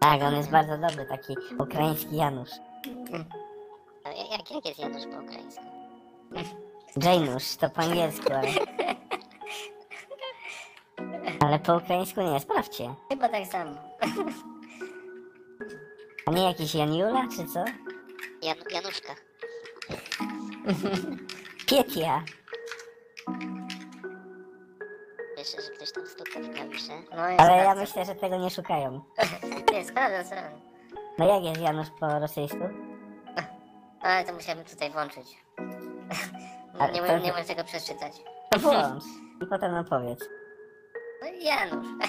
Tak, on jest bardzo dobry, taki ukraiński Janusz. A Jak, jak jest Janusz po ukraińsku? Janusz, to po angielsku, ale... Ale po ukraińsku nie, sprawdźcie. Chyba tak samo. A nie jakiś Janiula, czy co? Jan, Januszka. Pietia. Słyszę, że ktoś tam stuka w klawisze. No jest Ale ja bardzo. myślę, że tego nie szukają. Nie, sprawdzam, sprawdzam. No jak jest Janusz po rosyjsku? Ale to musiałbym tutaj włączyć. Ale Nie, to- nie umiem tego przeczytać. To włącz. I potem nam powiedz. No i Janusz.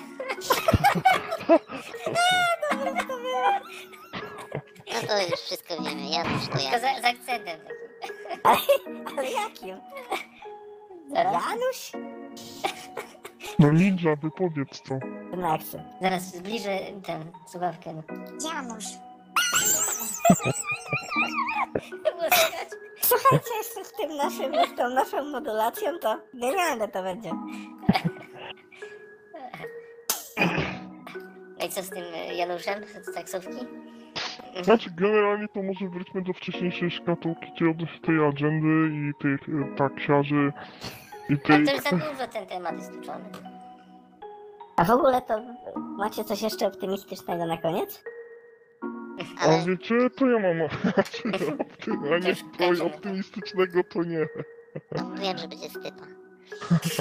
No to już wszystko wiemy. Janusz to Tylko Janusz. z, z akcentem takim. Ale jakim? Zaraz, Janusz? No ninja, wypowiedz to. Ten akcent. zaraz zbliżę ten słuchawkę. No. Janusz. Słuchajcie, jeszcze z tym naszym, z tą naszą modulacją, to genialne to będzie. No i co z tym y, Januszem z taksówki? Znaczy, generalnie to może wróćmy do wcześniejszej szkatułki tej, od- tej agendy i tych e, taksiarzy i A tej... to już za dużo ten temat jest tuczony. A w ogóle to macie coś jeszcze optymistycznego na koniec? A Ale wiecie, to ja mam opty- a nie kończymy. optymistycznego to nie. no, mówiłem, że będzie stypa.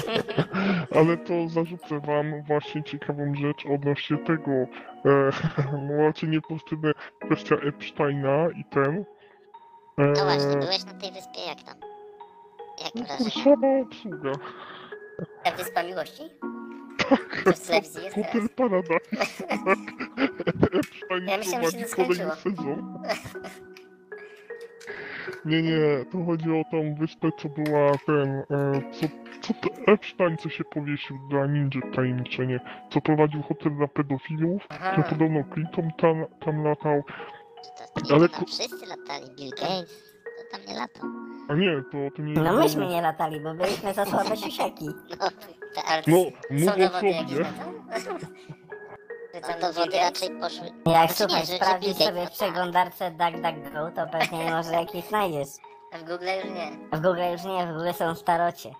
Ale to zarzucę wam właśnie ciekawą rzecz odnośnie tego. E, no raczej niepozytywne kwestia Epsteina i ten. E, No właśnie, byłeś na tej wyspie, jak tam? Jak no, wrażenie? Słaba obsługa. Ta wyspa miłości? To jest teraz? Hotel Paradise. Epstein Ja myślałem, że się to kolejny sezon. Nie, nie, to chodzi o tą wyspę, co była ten, e, co, co to Epstein, co się powiesił dla ninja tajemniczenie, co prowadził hotel dla pedofilów, Aha. podobno Clinton tam, tam latał, Czy to Ale nie, ku- tam wszyscy latali, Bill Gates, to tam nie latał. a nie, to, to nie No myśmy nie latali, bo byliśmy za słabe siusiaki. No, To- Ale No, są mów o dowody jakieś sobie. na to? Że tam dowody raczej poszły. Jak Znaczy słuchaj, nie, że- że sprawdzisz Bill sobie w Gates- przeglądarce DuckDuckGo, to pewnie może jakieś znajdziesz. A w Google już nie. W Google już nie, w Google są starocie.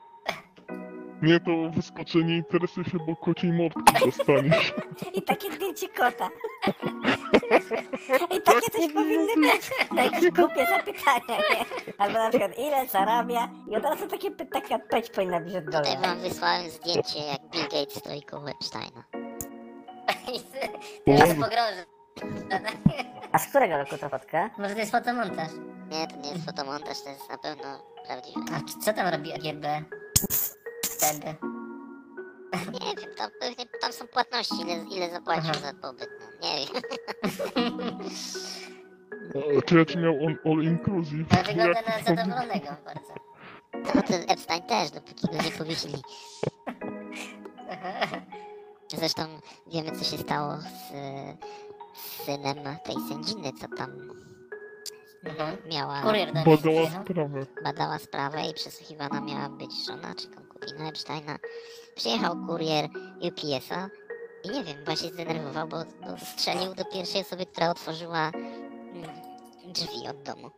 Nie, to wyskoczenie interesuje się, bo kociej mordki dostaniesz. I takie zdjęcie kota. I takie coś powinny być. Jakieś głupie zapytania, nie? Albo na przykład ile zarabia i od razu takie py- taka odpowiedź powinna być od Tutaj dolara. wam wysłałem zdjęcie, jak Bill Gates stoi koło Epsteina. Teraz Boże. pogrążę. A z którego roku to fotka? Może to jest fotomontaż. Nie, to nie jest fotomontaż, to jest na pewno prawdziwe. A c- co tam robi AGB? Wtedy. Nie wiem, tam, pewnie, tam są płatności, ile, ile zapłacił Aha. za pobyt, no nie wiem. E, Czy ja ci miał on all inclusive? Wygląda Jak- na zadowolonego bardzo. No ten Epstein też, dopóki go nie powiesili. Zresztą wiemy, co się stało z, z synem tej sędziny, co tam Mhm. miała, Kurier do Badała przyjechał. sprawę. badała sprawę i przesłuchiwana miała być żona czy konkubina Epsteina. Przyjechał kurier UPS-a i nie wiem, się zdenerwował, bo, bo strzelił do pierwszej osoby, która otworzyła mm, drzwi od domu.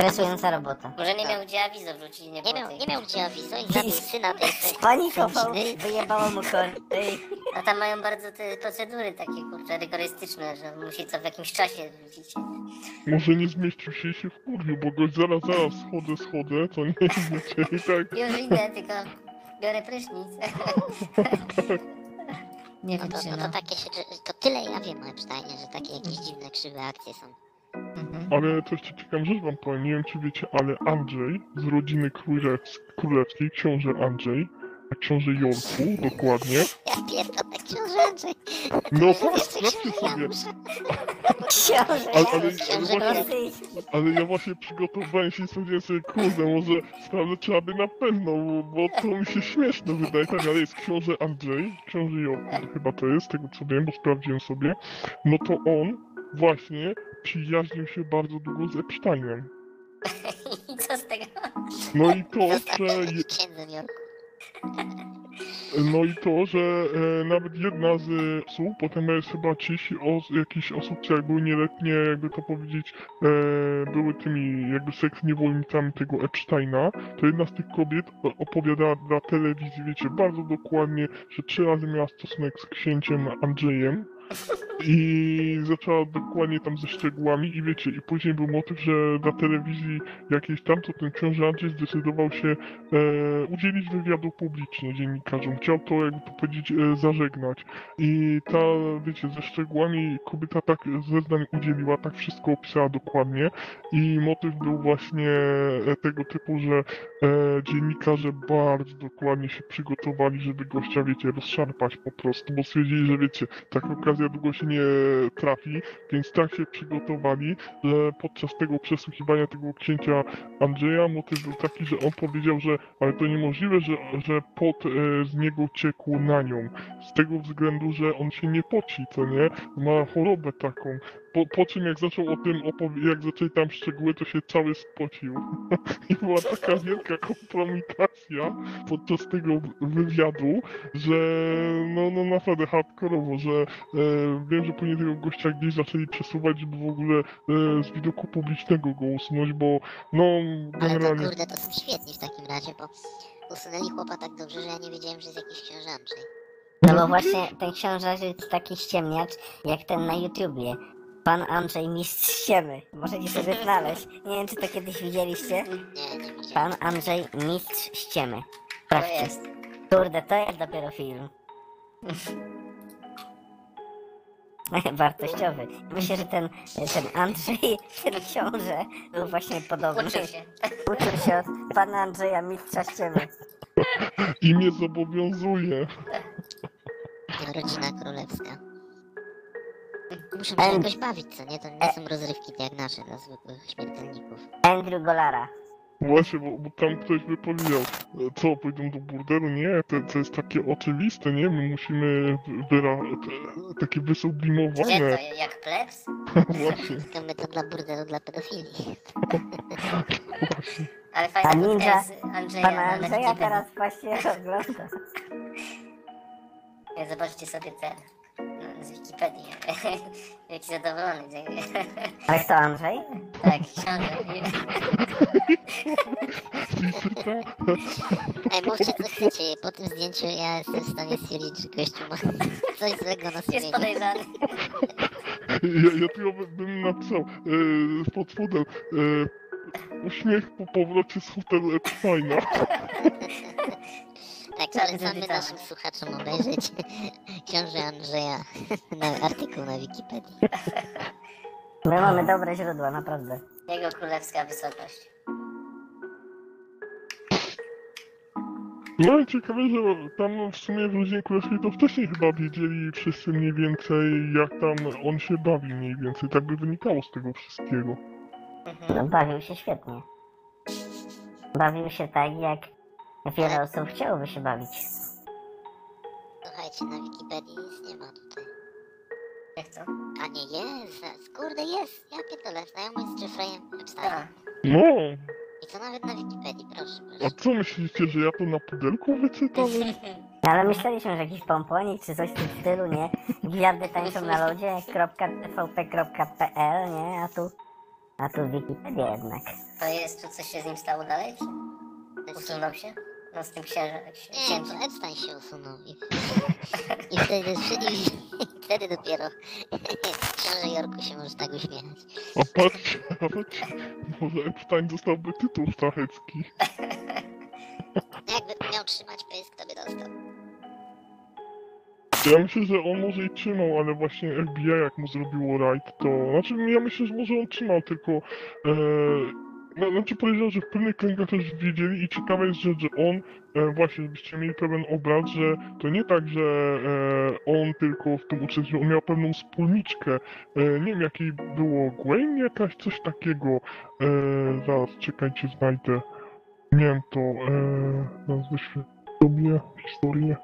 Stresująca robota. Może nie miał gdzie awizo wrzucić, nie Nie miał, tej- nie miał gdzie awizo i zabił syna tej Spanikował, wyjebało mu korty. A tam mają bardzo te procedury takie kurczę rygorystyczne, że musi co w jakimś czasie wrzucić. Może nie zmieścił się i się wkurwił, bo gość zaraz, zaraz schodzę, schodzę, to nie wiecie i tak. Już idę, tylko biorę prysznic. nie No to, no to takie się, to tyle ja wiem o Epsteinie, że takie jakieś dziwne, krzywe akcje są. Mhm. Ale coś ci ciekawą rzecz wam powiem, nie wiem czy wiecie, ale Andrzej z rodziny królews- królewskiej, książę Andrzej, a książę Jorku, dokładnie. Ja pierdolę, książę Andrzej. No jeszcze sprawdźcie sobie. Książę, Ale, ale, ale, Książę właśnie, rosyjski. ale ja właśnie przygotowałem się i stwierdziłem sobie, kurde, może sprawdzę trzeba by na pewno, bo, bo to mi się śmieszne wydaje, tak, ale jest książę Andrzej, książę Jorku chyba to jest, z tego co wiem, bo sprawdziłem sobie, no to on właśnie przyjaźnił się bardzo długo z Epsteinem. I co z tego? No i to, że... No i to, że e, nawet jedna z osób, potem jest chyba 30 os, jakichś osób, co jak były nieletnie, jakby to powiedzieć, e, były tymi jakby seks niewolnicami tego Epsteina, to jedna z tych kobiet o- opowiadała dla telewizji, wiecie, bardzo dokładnie, że trzy razy miała stosunek z księciem Andrzejem i zaczęła dokładnie tam ze szczegółami i wiecie, i później był motyw, że dla telewizji jakiejś tam, to ten książę Andrzej zdecydował się e, udzielić wywiadu publicznie dziennikarzom. Chciał to, jakby to powiedzieć, e, zażegnać. I ta, wiecie, ze szczegółami kobieta tak zeznań udzieliła, tak wszystko opisała dokładnie. I motyw był właśnie e, tego typu, że e, dziennikarze bardzo dokładnie się przygotowali, żeby gościa, wiecie, rozszarpać po prostu, bo stwierdzili, że wiecie, taka okazja długo się nie trafi, więc tak się przygotowali, że podczas tego przesłuchiwania tego księcia Andrzeja motyw był taki, że on powiedział, że ale to niemożliwe, że, że pot e, z niego ciekł na nią. Z tego względu, że on się nie poci, co nie? Ma chorobę taką. Po, po czym jak zaczął o tym opowi- jak zaczęli tam szczegóły, to się cały spocił. I była taka wielka kompromitacja podczas tego wywiadu, że no, no naprawdę hardkorowo, że e, wiem, że później tego gościa gdzieś zaczęli przesuwać, żeby w ogóle e, z widoku publicznego go usunąć, bo no Ale to generalnie... kurde, to są świetni w takim razie, bo usunęli chłopa tak dobrze, że ja nie wiedziałem, że jest jakiś książę Andrzej. No bo właśnie ten książę jest taki ściemniacz, jak ten na YouTubie. Pan Andrzej Mistrz Ściemy. Możecie sobie znaleźć. Nie wiem, czy to kiedyś widzieliście. Nie, nie widziałem. Pan Andrzej Mistrz Ściemy. To Sprawdźcie. jest. Kurde, to jest dopiero film. Wartościowy. Myślę, że ten, ten Andrzej, ten książę był właśnie podobny. Uczył się. Uczył się od pana Andrzeja, mistrza ściemy. I mnie zobowiązuje. Rodzina królewska. Muszą się Em. jakoś bawić, co nie? To nie są rozrywki jak nasze dla zwykłych śmiertelników. Andrew Golara. Właśnie, bo, bo tam ktoś by powiedział, e, co, pójdą do burdelu? Nie, to, to jest takie oczywiste, nie? My musimy wyra... te- takie Gdzie wysublimowane. to? Jak plebs? Właśnie, Tylko my to dla burdelu, dla pedofilii. właśnie. Ale fajna ninja z Andrzeja Pana na Andrzeja teraz właśnie ogląda. Nie, Zobaczcie sobie ten no, z Wikipedii. Jaki zadowolony. Ale kto Andrzej? tak, książę. Wizyta? Ej, mówcie co chcecie, po tym zdjęciu ja jestem w stanie stwierdzić, że gościu ma coś złego na Jest sumieniu. podejrzany. Ja, ja tylko by- bym napisał e, pod spodem e, uśmiech po powrocie z hotelu Epsteina. Tak, polecamy naszym słuchaczom obejrzeć książę Andrzeja, na artykuł na Wikipedii. My mamy dobre źródła, naprawdę. Jego królewska wysokość. No i ciekawe, że tam w sumie w Rodzinie Królewskiej to wcześniej chyba wiedzieli wszyscy mniej więcej jak tam on się bawi mniej więcej. Tak by wynikało z tego wszystkiego. Mhm. No, bawił się świetnie. Bawił się tak, jak wiele osób chciałoby się bawić. Słuchajcie, na Wikipedii nic nie ma tutaj. Jak to? A nie, jest, kurde jest, ja pierdolę, znajomość z Jeffreyem A, Epsteinem. No, I to nawet na Wikipedii, proszę, a proszę. co myślicie, że ja to na pudelku wyczytałem? Ale myśleliśmy, że jakiś pomponik czy coś w tym stylu, nie? Gwiazdy tańczą na lodzie, .tvp.pl, nie? A tu, a tu Wikipedia jednak. to jest tu coś się z nim stało dalej? Czy usunął się? No z tym księżem. Nie, to Epstein się usunął i, i, wtedy, i, i wtedy dopiero książę Jorku się może tak uśmiechać. A patrzcie, nawet może Epstein dostałby tytuł sztachecki. Jakby miał trzymać pysk, to by dostał. Ja myślę, że on może i trzymał, ale właśnie FBI jak mu zrobiło rajd, to... Znaczy, ja myślę, że może on trzymał, tylko... E, znaczy podejrzewam, że w pewnych kręgach też wiedzieli i ciekawe jest rzecz, że on, e, właśnie, żebyście mieli pewien obraz, że to nie tak, że e, on tylko w tym uczestniczył, on miał pewną wspólniczkę, e, nie wiem jakiej było, Gwen jakaś, coś takiego, e, zaraz, czekajcie, znajdę, nie wiem to, e, wyświetlę sobie historię.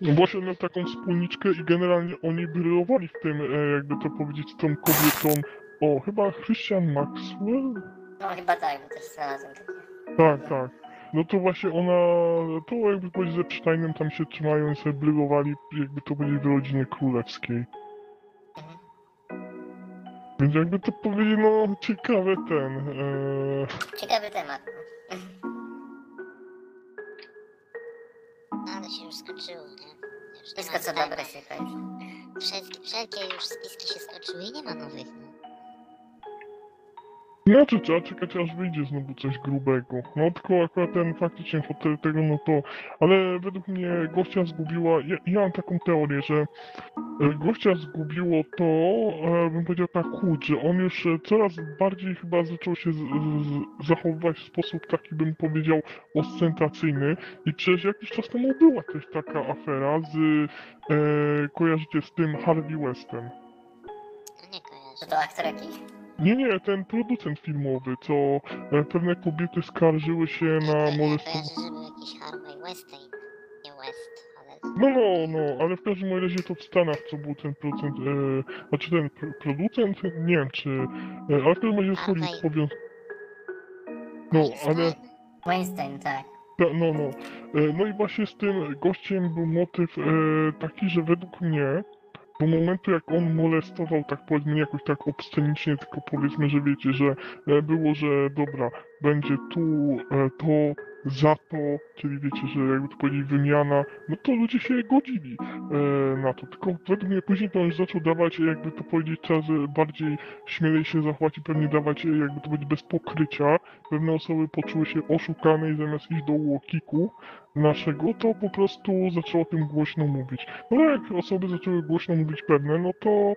No właśnie miał taką wspólniczkę i generalnie oni brylowali w tym, e, jakby to powiedzieć, tą kobietą. O, chyba Christian Maxwell? No chyba tak, bo też znalazłem takie. Tak, tak. No to właśnie ona, to jakby powiedzieć, że Steinem tam się trzymają i sobie brylowali, jakby to powiedzieć, w rodzinie królewskiej. Mhm. Więc jakby to powiedzieć, no ciekawe ten, e, Ciekawy temat. no. Ale się już skończyło, nie? Już nie Wszystko ma co dobre się kończy. Wszelkie, wszelkie już spiski się skończyły i nie ma nowych, no. Znaczy trzeba czekać aż wyjdzie znowu coś grubego. No tylko akurat ten faktycznie hotel tego, no to... Ale według mnie gościa zgubiła... Ja, ja mam taką teorię, że e, gościa zgubiło to, e, bym powiedział tak chłód, że on już e, coraz bardziej chyba zaczął się z, z, zachowywać w sposób taki, bym powiedział, ostentacyjny. I przecież jakiś czas temu była też taka afera z... E, kojarzycie z tym Harvey Westem. Nie kojarzę. To to aktor jakiś? Nie, nie, ten producent filmowy, co e, pewne kobiety skarżyły się na molestowanie. kojarzę, że był jakiś Harvey Weinstein. Nie West, ale... No, no, no, ale w każdym razie to w Stanach, co był ten producent, e, znaczy ten pr producent, nie wiem czy, e, ale w każdym razie Harvey. powią... No, ale, Weinstein? Weinstein, tak. ta, no, no, e, no i właśnie z tym gościem był motyw e, taki, że według mnie, do momentu jak on molestował, tak powiedzmy, jakoś tak obscenicznie, tylko powiedzmy, że wiecie, że e, było, że dobra, będzie tu e, to, za to, czyli wiecie, że jakby to powiedzieć wymiana, no to ludzie się godzili e, na to. Tylko według mnie później to już zaczął dawać, jakby to powiedzieć, czas e, bardziej śmielej się zachować i pewnie dawać, jakby to powiedzieć, bez pokrycia. Pewne osoby poczuły się oszukane i zamiast iść do łokiku naszego, to po prostu zaczęło o tym głośno mówić. No jak osoby zaczęły głośno mówić pewne, no to e,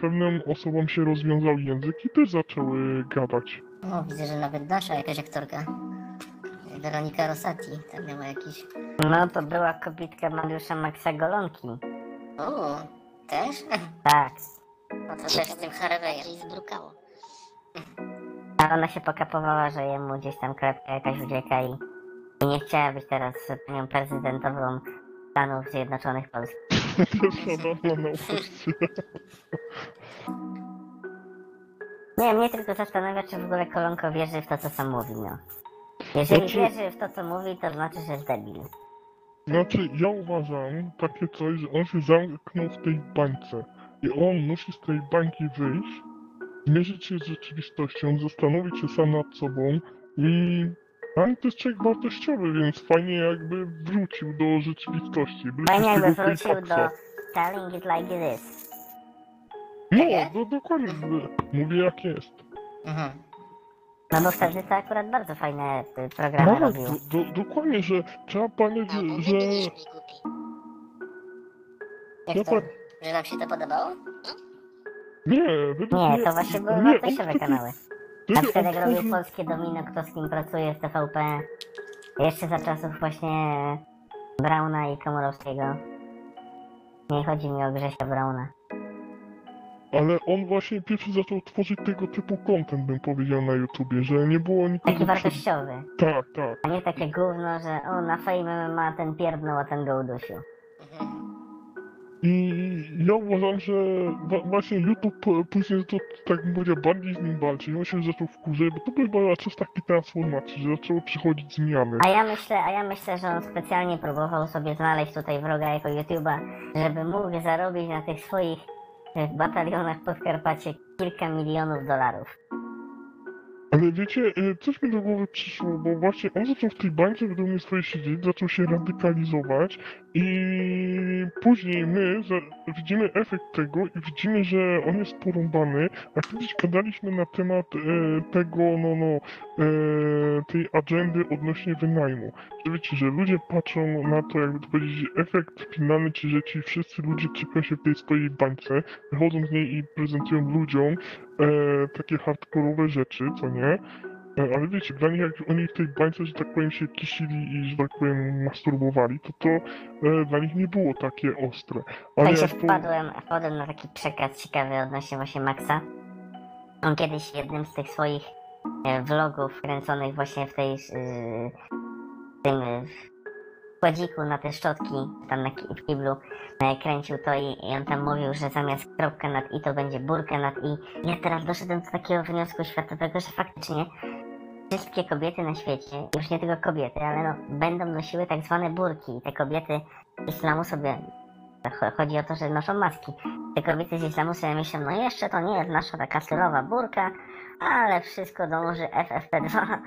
pewnym osobom się rozwiązał język i też zaczęły gadać. O, widzę, że nawet nasza jakaś aktorka. Weronika Rosati, tam miała jakiś... No to była kobitka Mariusza Maxa Golonki. O, też? Tak. No to też z tym Harveyem. Bardziej zbrukało. A ona się pokapowała, że jemu gdzieś tam klepka jakaś ucieka i, i nie chciała być teraz panią prezydentową Stanów Zjednoczonych Polski. Też nadal na uchodźcy. Nie, mnie tylko zastanawia, czy w ogóle Kolonko wierzy w to, co sam mówi, no. Jeżeli Znaczy- wierzy w to, co mówi, to znaczy, że jest debil. Znaczy, ja uważam takie coś, że on się zamknął w tej bańce i on musi z tej bańki wyjść, zmierzyć się z rzeczywistością, zastanowić się sam nad sobą i... Ale to jest człowiek wartościowy, więc fajnie jakby wrócił do rzeczywistości. Fajnie jakby wrócił do telling it like it is. No, no dokładnie, mówię jak jest. Mhm. No bo wtedy to akurat bardzo fajne y, programy No, robił. do, do, dokładnie, że trzeba pamiętać, Albo że... głupi. Jak to? Że nam się to podobało? Nie, według Nie, to właśnie były nie, wartościowe on kanały. Na wtedy przykład on jak robił Polskie Domino, kto z kim pracuje w TVP. Jeszcze za czasów właśnie Brauna i Komorowskiego. Nie chodzi mi o Grzesia Brauna. Ale on właśnie pierwszy zaczął tworzyć tego typu content, bym powiedział na YouTubie, że nie było nikogo... Taki wartościowy. Tak, tak. A nie takie gówno, że o na fejmie ma ten pierdnął, a ten go udusił. I ja uważam, że właśnie YouTube później to, tak bym powiedział, bardziej z nim walczyć. On się zaczął wkurzać, bo to była czas takiej transformacji, że zaczęły przychodzić zmiany. A ja myślę, a ja myślę, że on specjalnie próbował sobie znaleźć tutaj wroga jako YouTuba, żeby mógł zarobić na tych swoich e, batalionach Podkarpacie kilka milionów dolarów. Ale wiecie, y, coś mi do głowy przyszło, bo właśnie on zaczął w tej bańce według mnie swojej siedzieć, zaczął się radykalizować i później my widzimy efekt tego i widzimy, że on jest porąbany, a kiedyś gadaliśmy na temat e, tego, no, no, e, tej agendy odnośnie wynajmu. Że wiecie, że ludzie patrzą na to, jakby to powiedzieć, efekt finalny, czyli że ci wszyscy ludzie czepią się w tej swojej bańce, wychodzą z niej i prezentują ludziom e, takie hardkorowe rzeczy, co nie? E, ale wiecie, dla nich jak oni w tej bańce, że tak powiem, się kisili i, że tak powiem, masturbowali, to to e, dla nich nie było takie ostre. Ale Także jak to... wpadłem, wpadłem na taki przekaz ciekawy odnośnie właśnie Maxa. On kiedyś w jednym z tych swoich e, vlogów kręconych właśnie w tej, w tym kładziku na te szczotki, tam na w kiblu, e, kręcił to i, i on tam mówił, że zamiast kropka nad i to będzie burka nad i. Ja teraz doszedłem do takiego wniosku światowego, że faktycznie wszystkie kobiety na świecie, już nie tylko kobiety, ale no, będą nosiły tak zwane burki i te kobiety islamu sobie Ch- Chodzi o to, że noszą maski. Te kobiety z islamu sobie myślą, no jeszcze to nie jest nasza taka stylowa burka, ale wszystko dąży FFP2,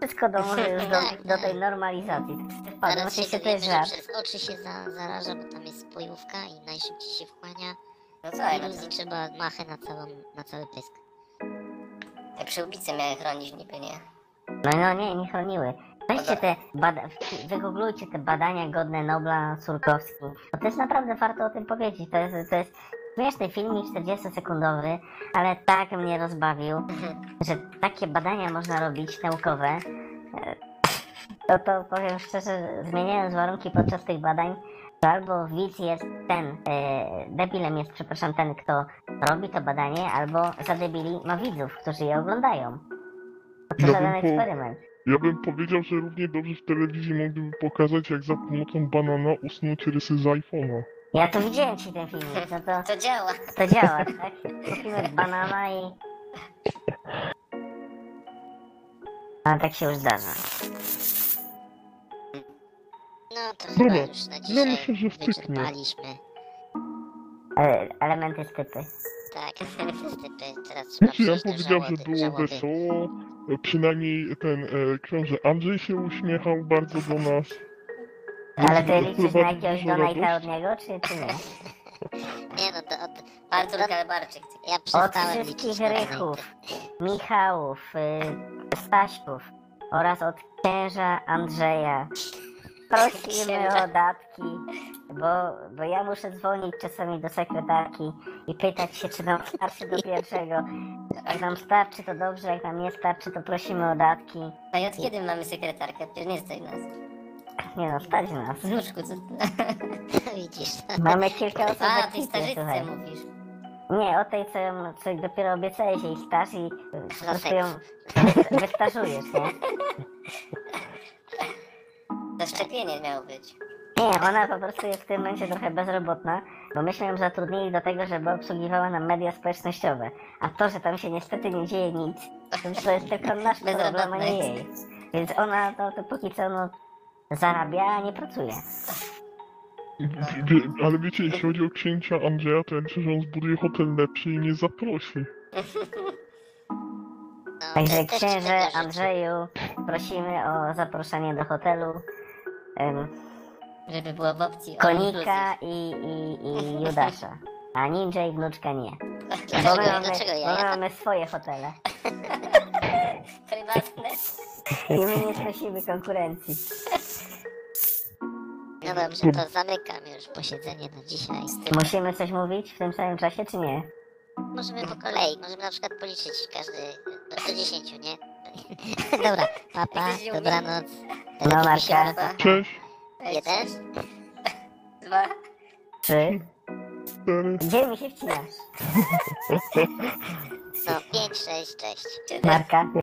wszystko dąży już do, do tej normalizacji. Wpadłem, Teraz się to dowiemy, jest że żart. przez oczy się za, zaraża, bo tam jest spojówka i najszybciej się wchłania. No co, ja Iluzji trzeba machę na, całą, na cały pysk. te przyłbice miały chronić niby, nie? No no nie, nie chroniły. Weźcie te, bada- wygooglujcie te badania godne Nobla Surkowski. To jest naprawdę warto o tym powiedzieć. To jest, to jest śmieszny filmik 40-sekundowy, ale tak mnie rozbawił, że takie badania można robić, naukowe. E, To, powiem szczerze, zmieniając warunki podczas tych badań, to albo widz jest ten, e, debilem jest, przepraszam, ten, kto robi to badanie, albo za debili ma widzów, którzy je oglądają. To Ja żaden po- eksperyment. Ja bym powiedział, że równie dobrze w telewizji mogliby pokazać, jak za pomocą banana usnąć rysy z iPhone'a. Ja to widziałem ci ten filmik, no to, To działa. to działa, tak? Kupimy banana i... A tak się już zdarza. No to Dobra, chyba już na dzisiaj myślę, że wstyknie. wyczerpaliśmy. E, elementy stypy. Tak, stypy, teraz trzeba Znaczy, ja do powiedział, że było żałoby. wesoło, e, przynajmniej ten e, książę Andrzej się uśmiechał bardzo do nas. Ale ty liczysz na jakiegoś radości. od niego, czy, czy nie? Nie no, to od... Artur to- Kalbarczyk. Ja Od przestałem liczyć wszystkich na Rychów, Michałów, y, Staśków oraz od księża Andrzeja. Prosimy Księża. o datki, bo, bo ja muszę dzwonić czasami do sekretarki i pytać się, czy nam starczy do pierwszego. Jak nam starczy, to dobrze, jak nam nie starczy, to prosimy o datki. A i od kiedy mamy sekretarkę? Przecież nie stoi nas. Nie no, stać nas. Znuczku, co... Widzisz. Mamy kilka osób A, tej ekipie, stażystce słuchaj. mówisz. Nie, o tej, co, ją- co dopiero obiecałeś jej staż i po prostu ją wystażujesz, nie? To szczepienie miało być. Nie, ona po prostu jest w tym momencie trochę bezrobotna, bo myśmy ją zatrudnili do tego, żeby obsługiwała nam media społecznościowe. A to, że tam się niestety nie dzieje nic, to, jest tylko nasz problem, a nie jej. Więc ona to, to póki co no, zarabia, a nie pracuje. Wie, ale wiecie, jeśli chodzi o księcia Andrzeja, to ja myślę, że on zbuduje hotel lepszy i nie zaprosi. No, Także też księże ciekawe rzeczy. Andrzeju, prosimy o zaproszenie do hotelu. em, Żeby było w opcji. all Konika i, i, i Judasza. A ninja i wnuczka nie. Bo my mamy, dlaczego bo my ja mamy swoje hotele. Prywatne. I my nie snosimy konkurencji. No dobrze, to zamykam już posiedzenie na dzisiaj. Musimy coś mówić w tym samym czasie, czy nie? Możemy po kolei, możemy na przykład policzyć każdy do 10, nie? Dobra, papa, dobranoc. No, Marka. Cześć, Jeden? Dwa. Trzy. cztery. Gdzie mi się wcinasz? No, pięć, sześć, cześć. Marka.